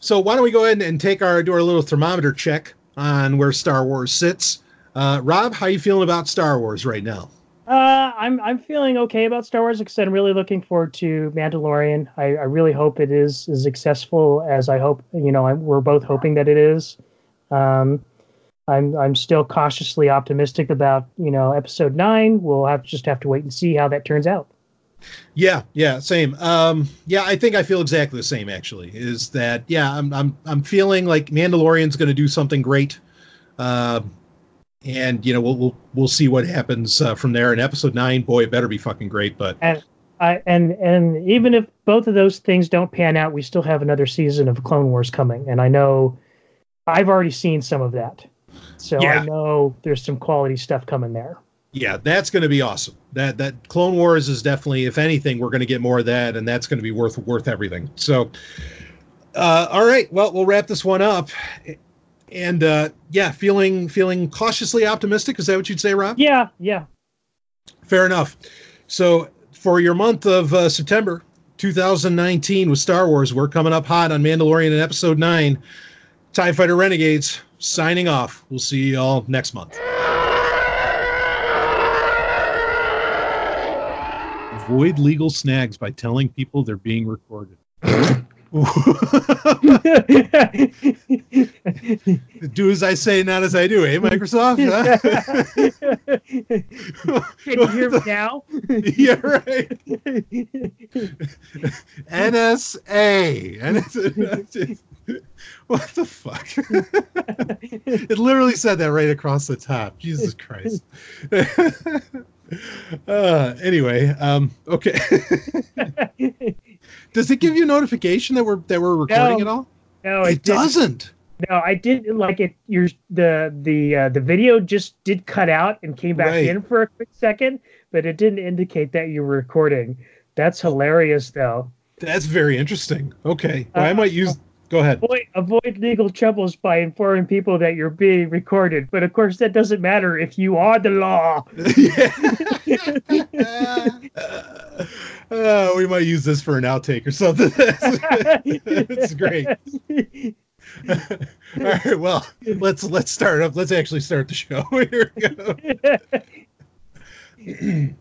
So why don't we go ahead and take our do our little thermometer check on where Star Wars sits. Uh, Rob, how you feeling about Star Wars right now? Uh, I'm I'm feeling okay about Star Wars because I'm really looking forward to Mandalorian. I, I really hope it is as successful as I hope. You know, I'm, we're both hoping that it is. Um, I'm I'm still cautiously optimistic about you know episode nine. We'll have just have to wait and see how that turns out. Yeah, yeah, same. Um, yeah, I think I feel exactly the same. Actually, is that yeah, I'm I'm I'm feeling like Mandalorian's going to do something great, uh, and you know we'll we'll we'll see what happens uh, from there. In episode nine, boy, it better be fucking great. But and I and and even if both of those things don't pan out, we still have another season of Clone Wars coming, and I know I've already seen some of that. So yeah. I know there's some quality stuff coming there. Yeah, that's going to be awesome. That that Clone Wars is definitely, if anything, we're going to get more of that, and that's going to be worth worth everything. So, uh, all right, well, we'll wrap this one up. And uh, yeah, feeling feeling cautiously optimistic. Is that what you'd say, Rob? Yeah, yeah. Fair enough. So for your month of uh, September 2019 with Star Wars, we're coming up hot on Mandalorian in Episode Nine. TIE Fighter Renegades signing off. We'll see you all next month. Avoid legal snags by telling people they're being recorded. do as I say, not as I do, eh, Microsoft? Can you hear me now? yeah, right. NSA. NSA. What the fuck? it literally said that right across the top. Jesus Christ. uh, anyway, um, okay. Does it give you a notification that we're that we're recording no, at all? No, it, it doesn't. No, I did like it. Your the the uh, the video just did cut out and came back right. in for a quick second, but it didn't indicate that you were recording. That's hilarious, though. That's very interesting. Okay, well, I might use Go ahead. Avoid, avoid legal troubles by informing people that you're being recorded. But of course, that doesn't matter if you are the law. uh, we might use this for an outtake or something. It's great. All right. Well, let's let's start up. Let's actually start the show. Here we go.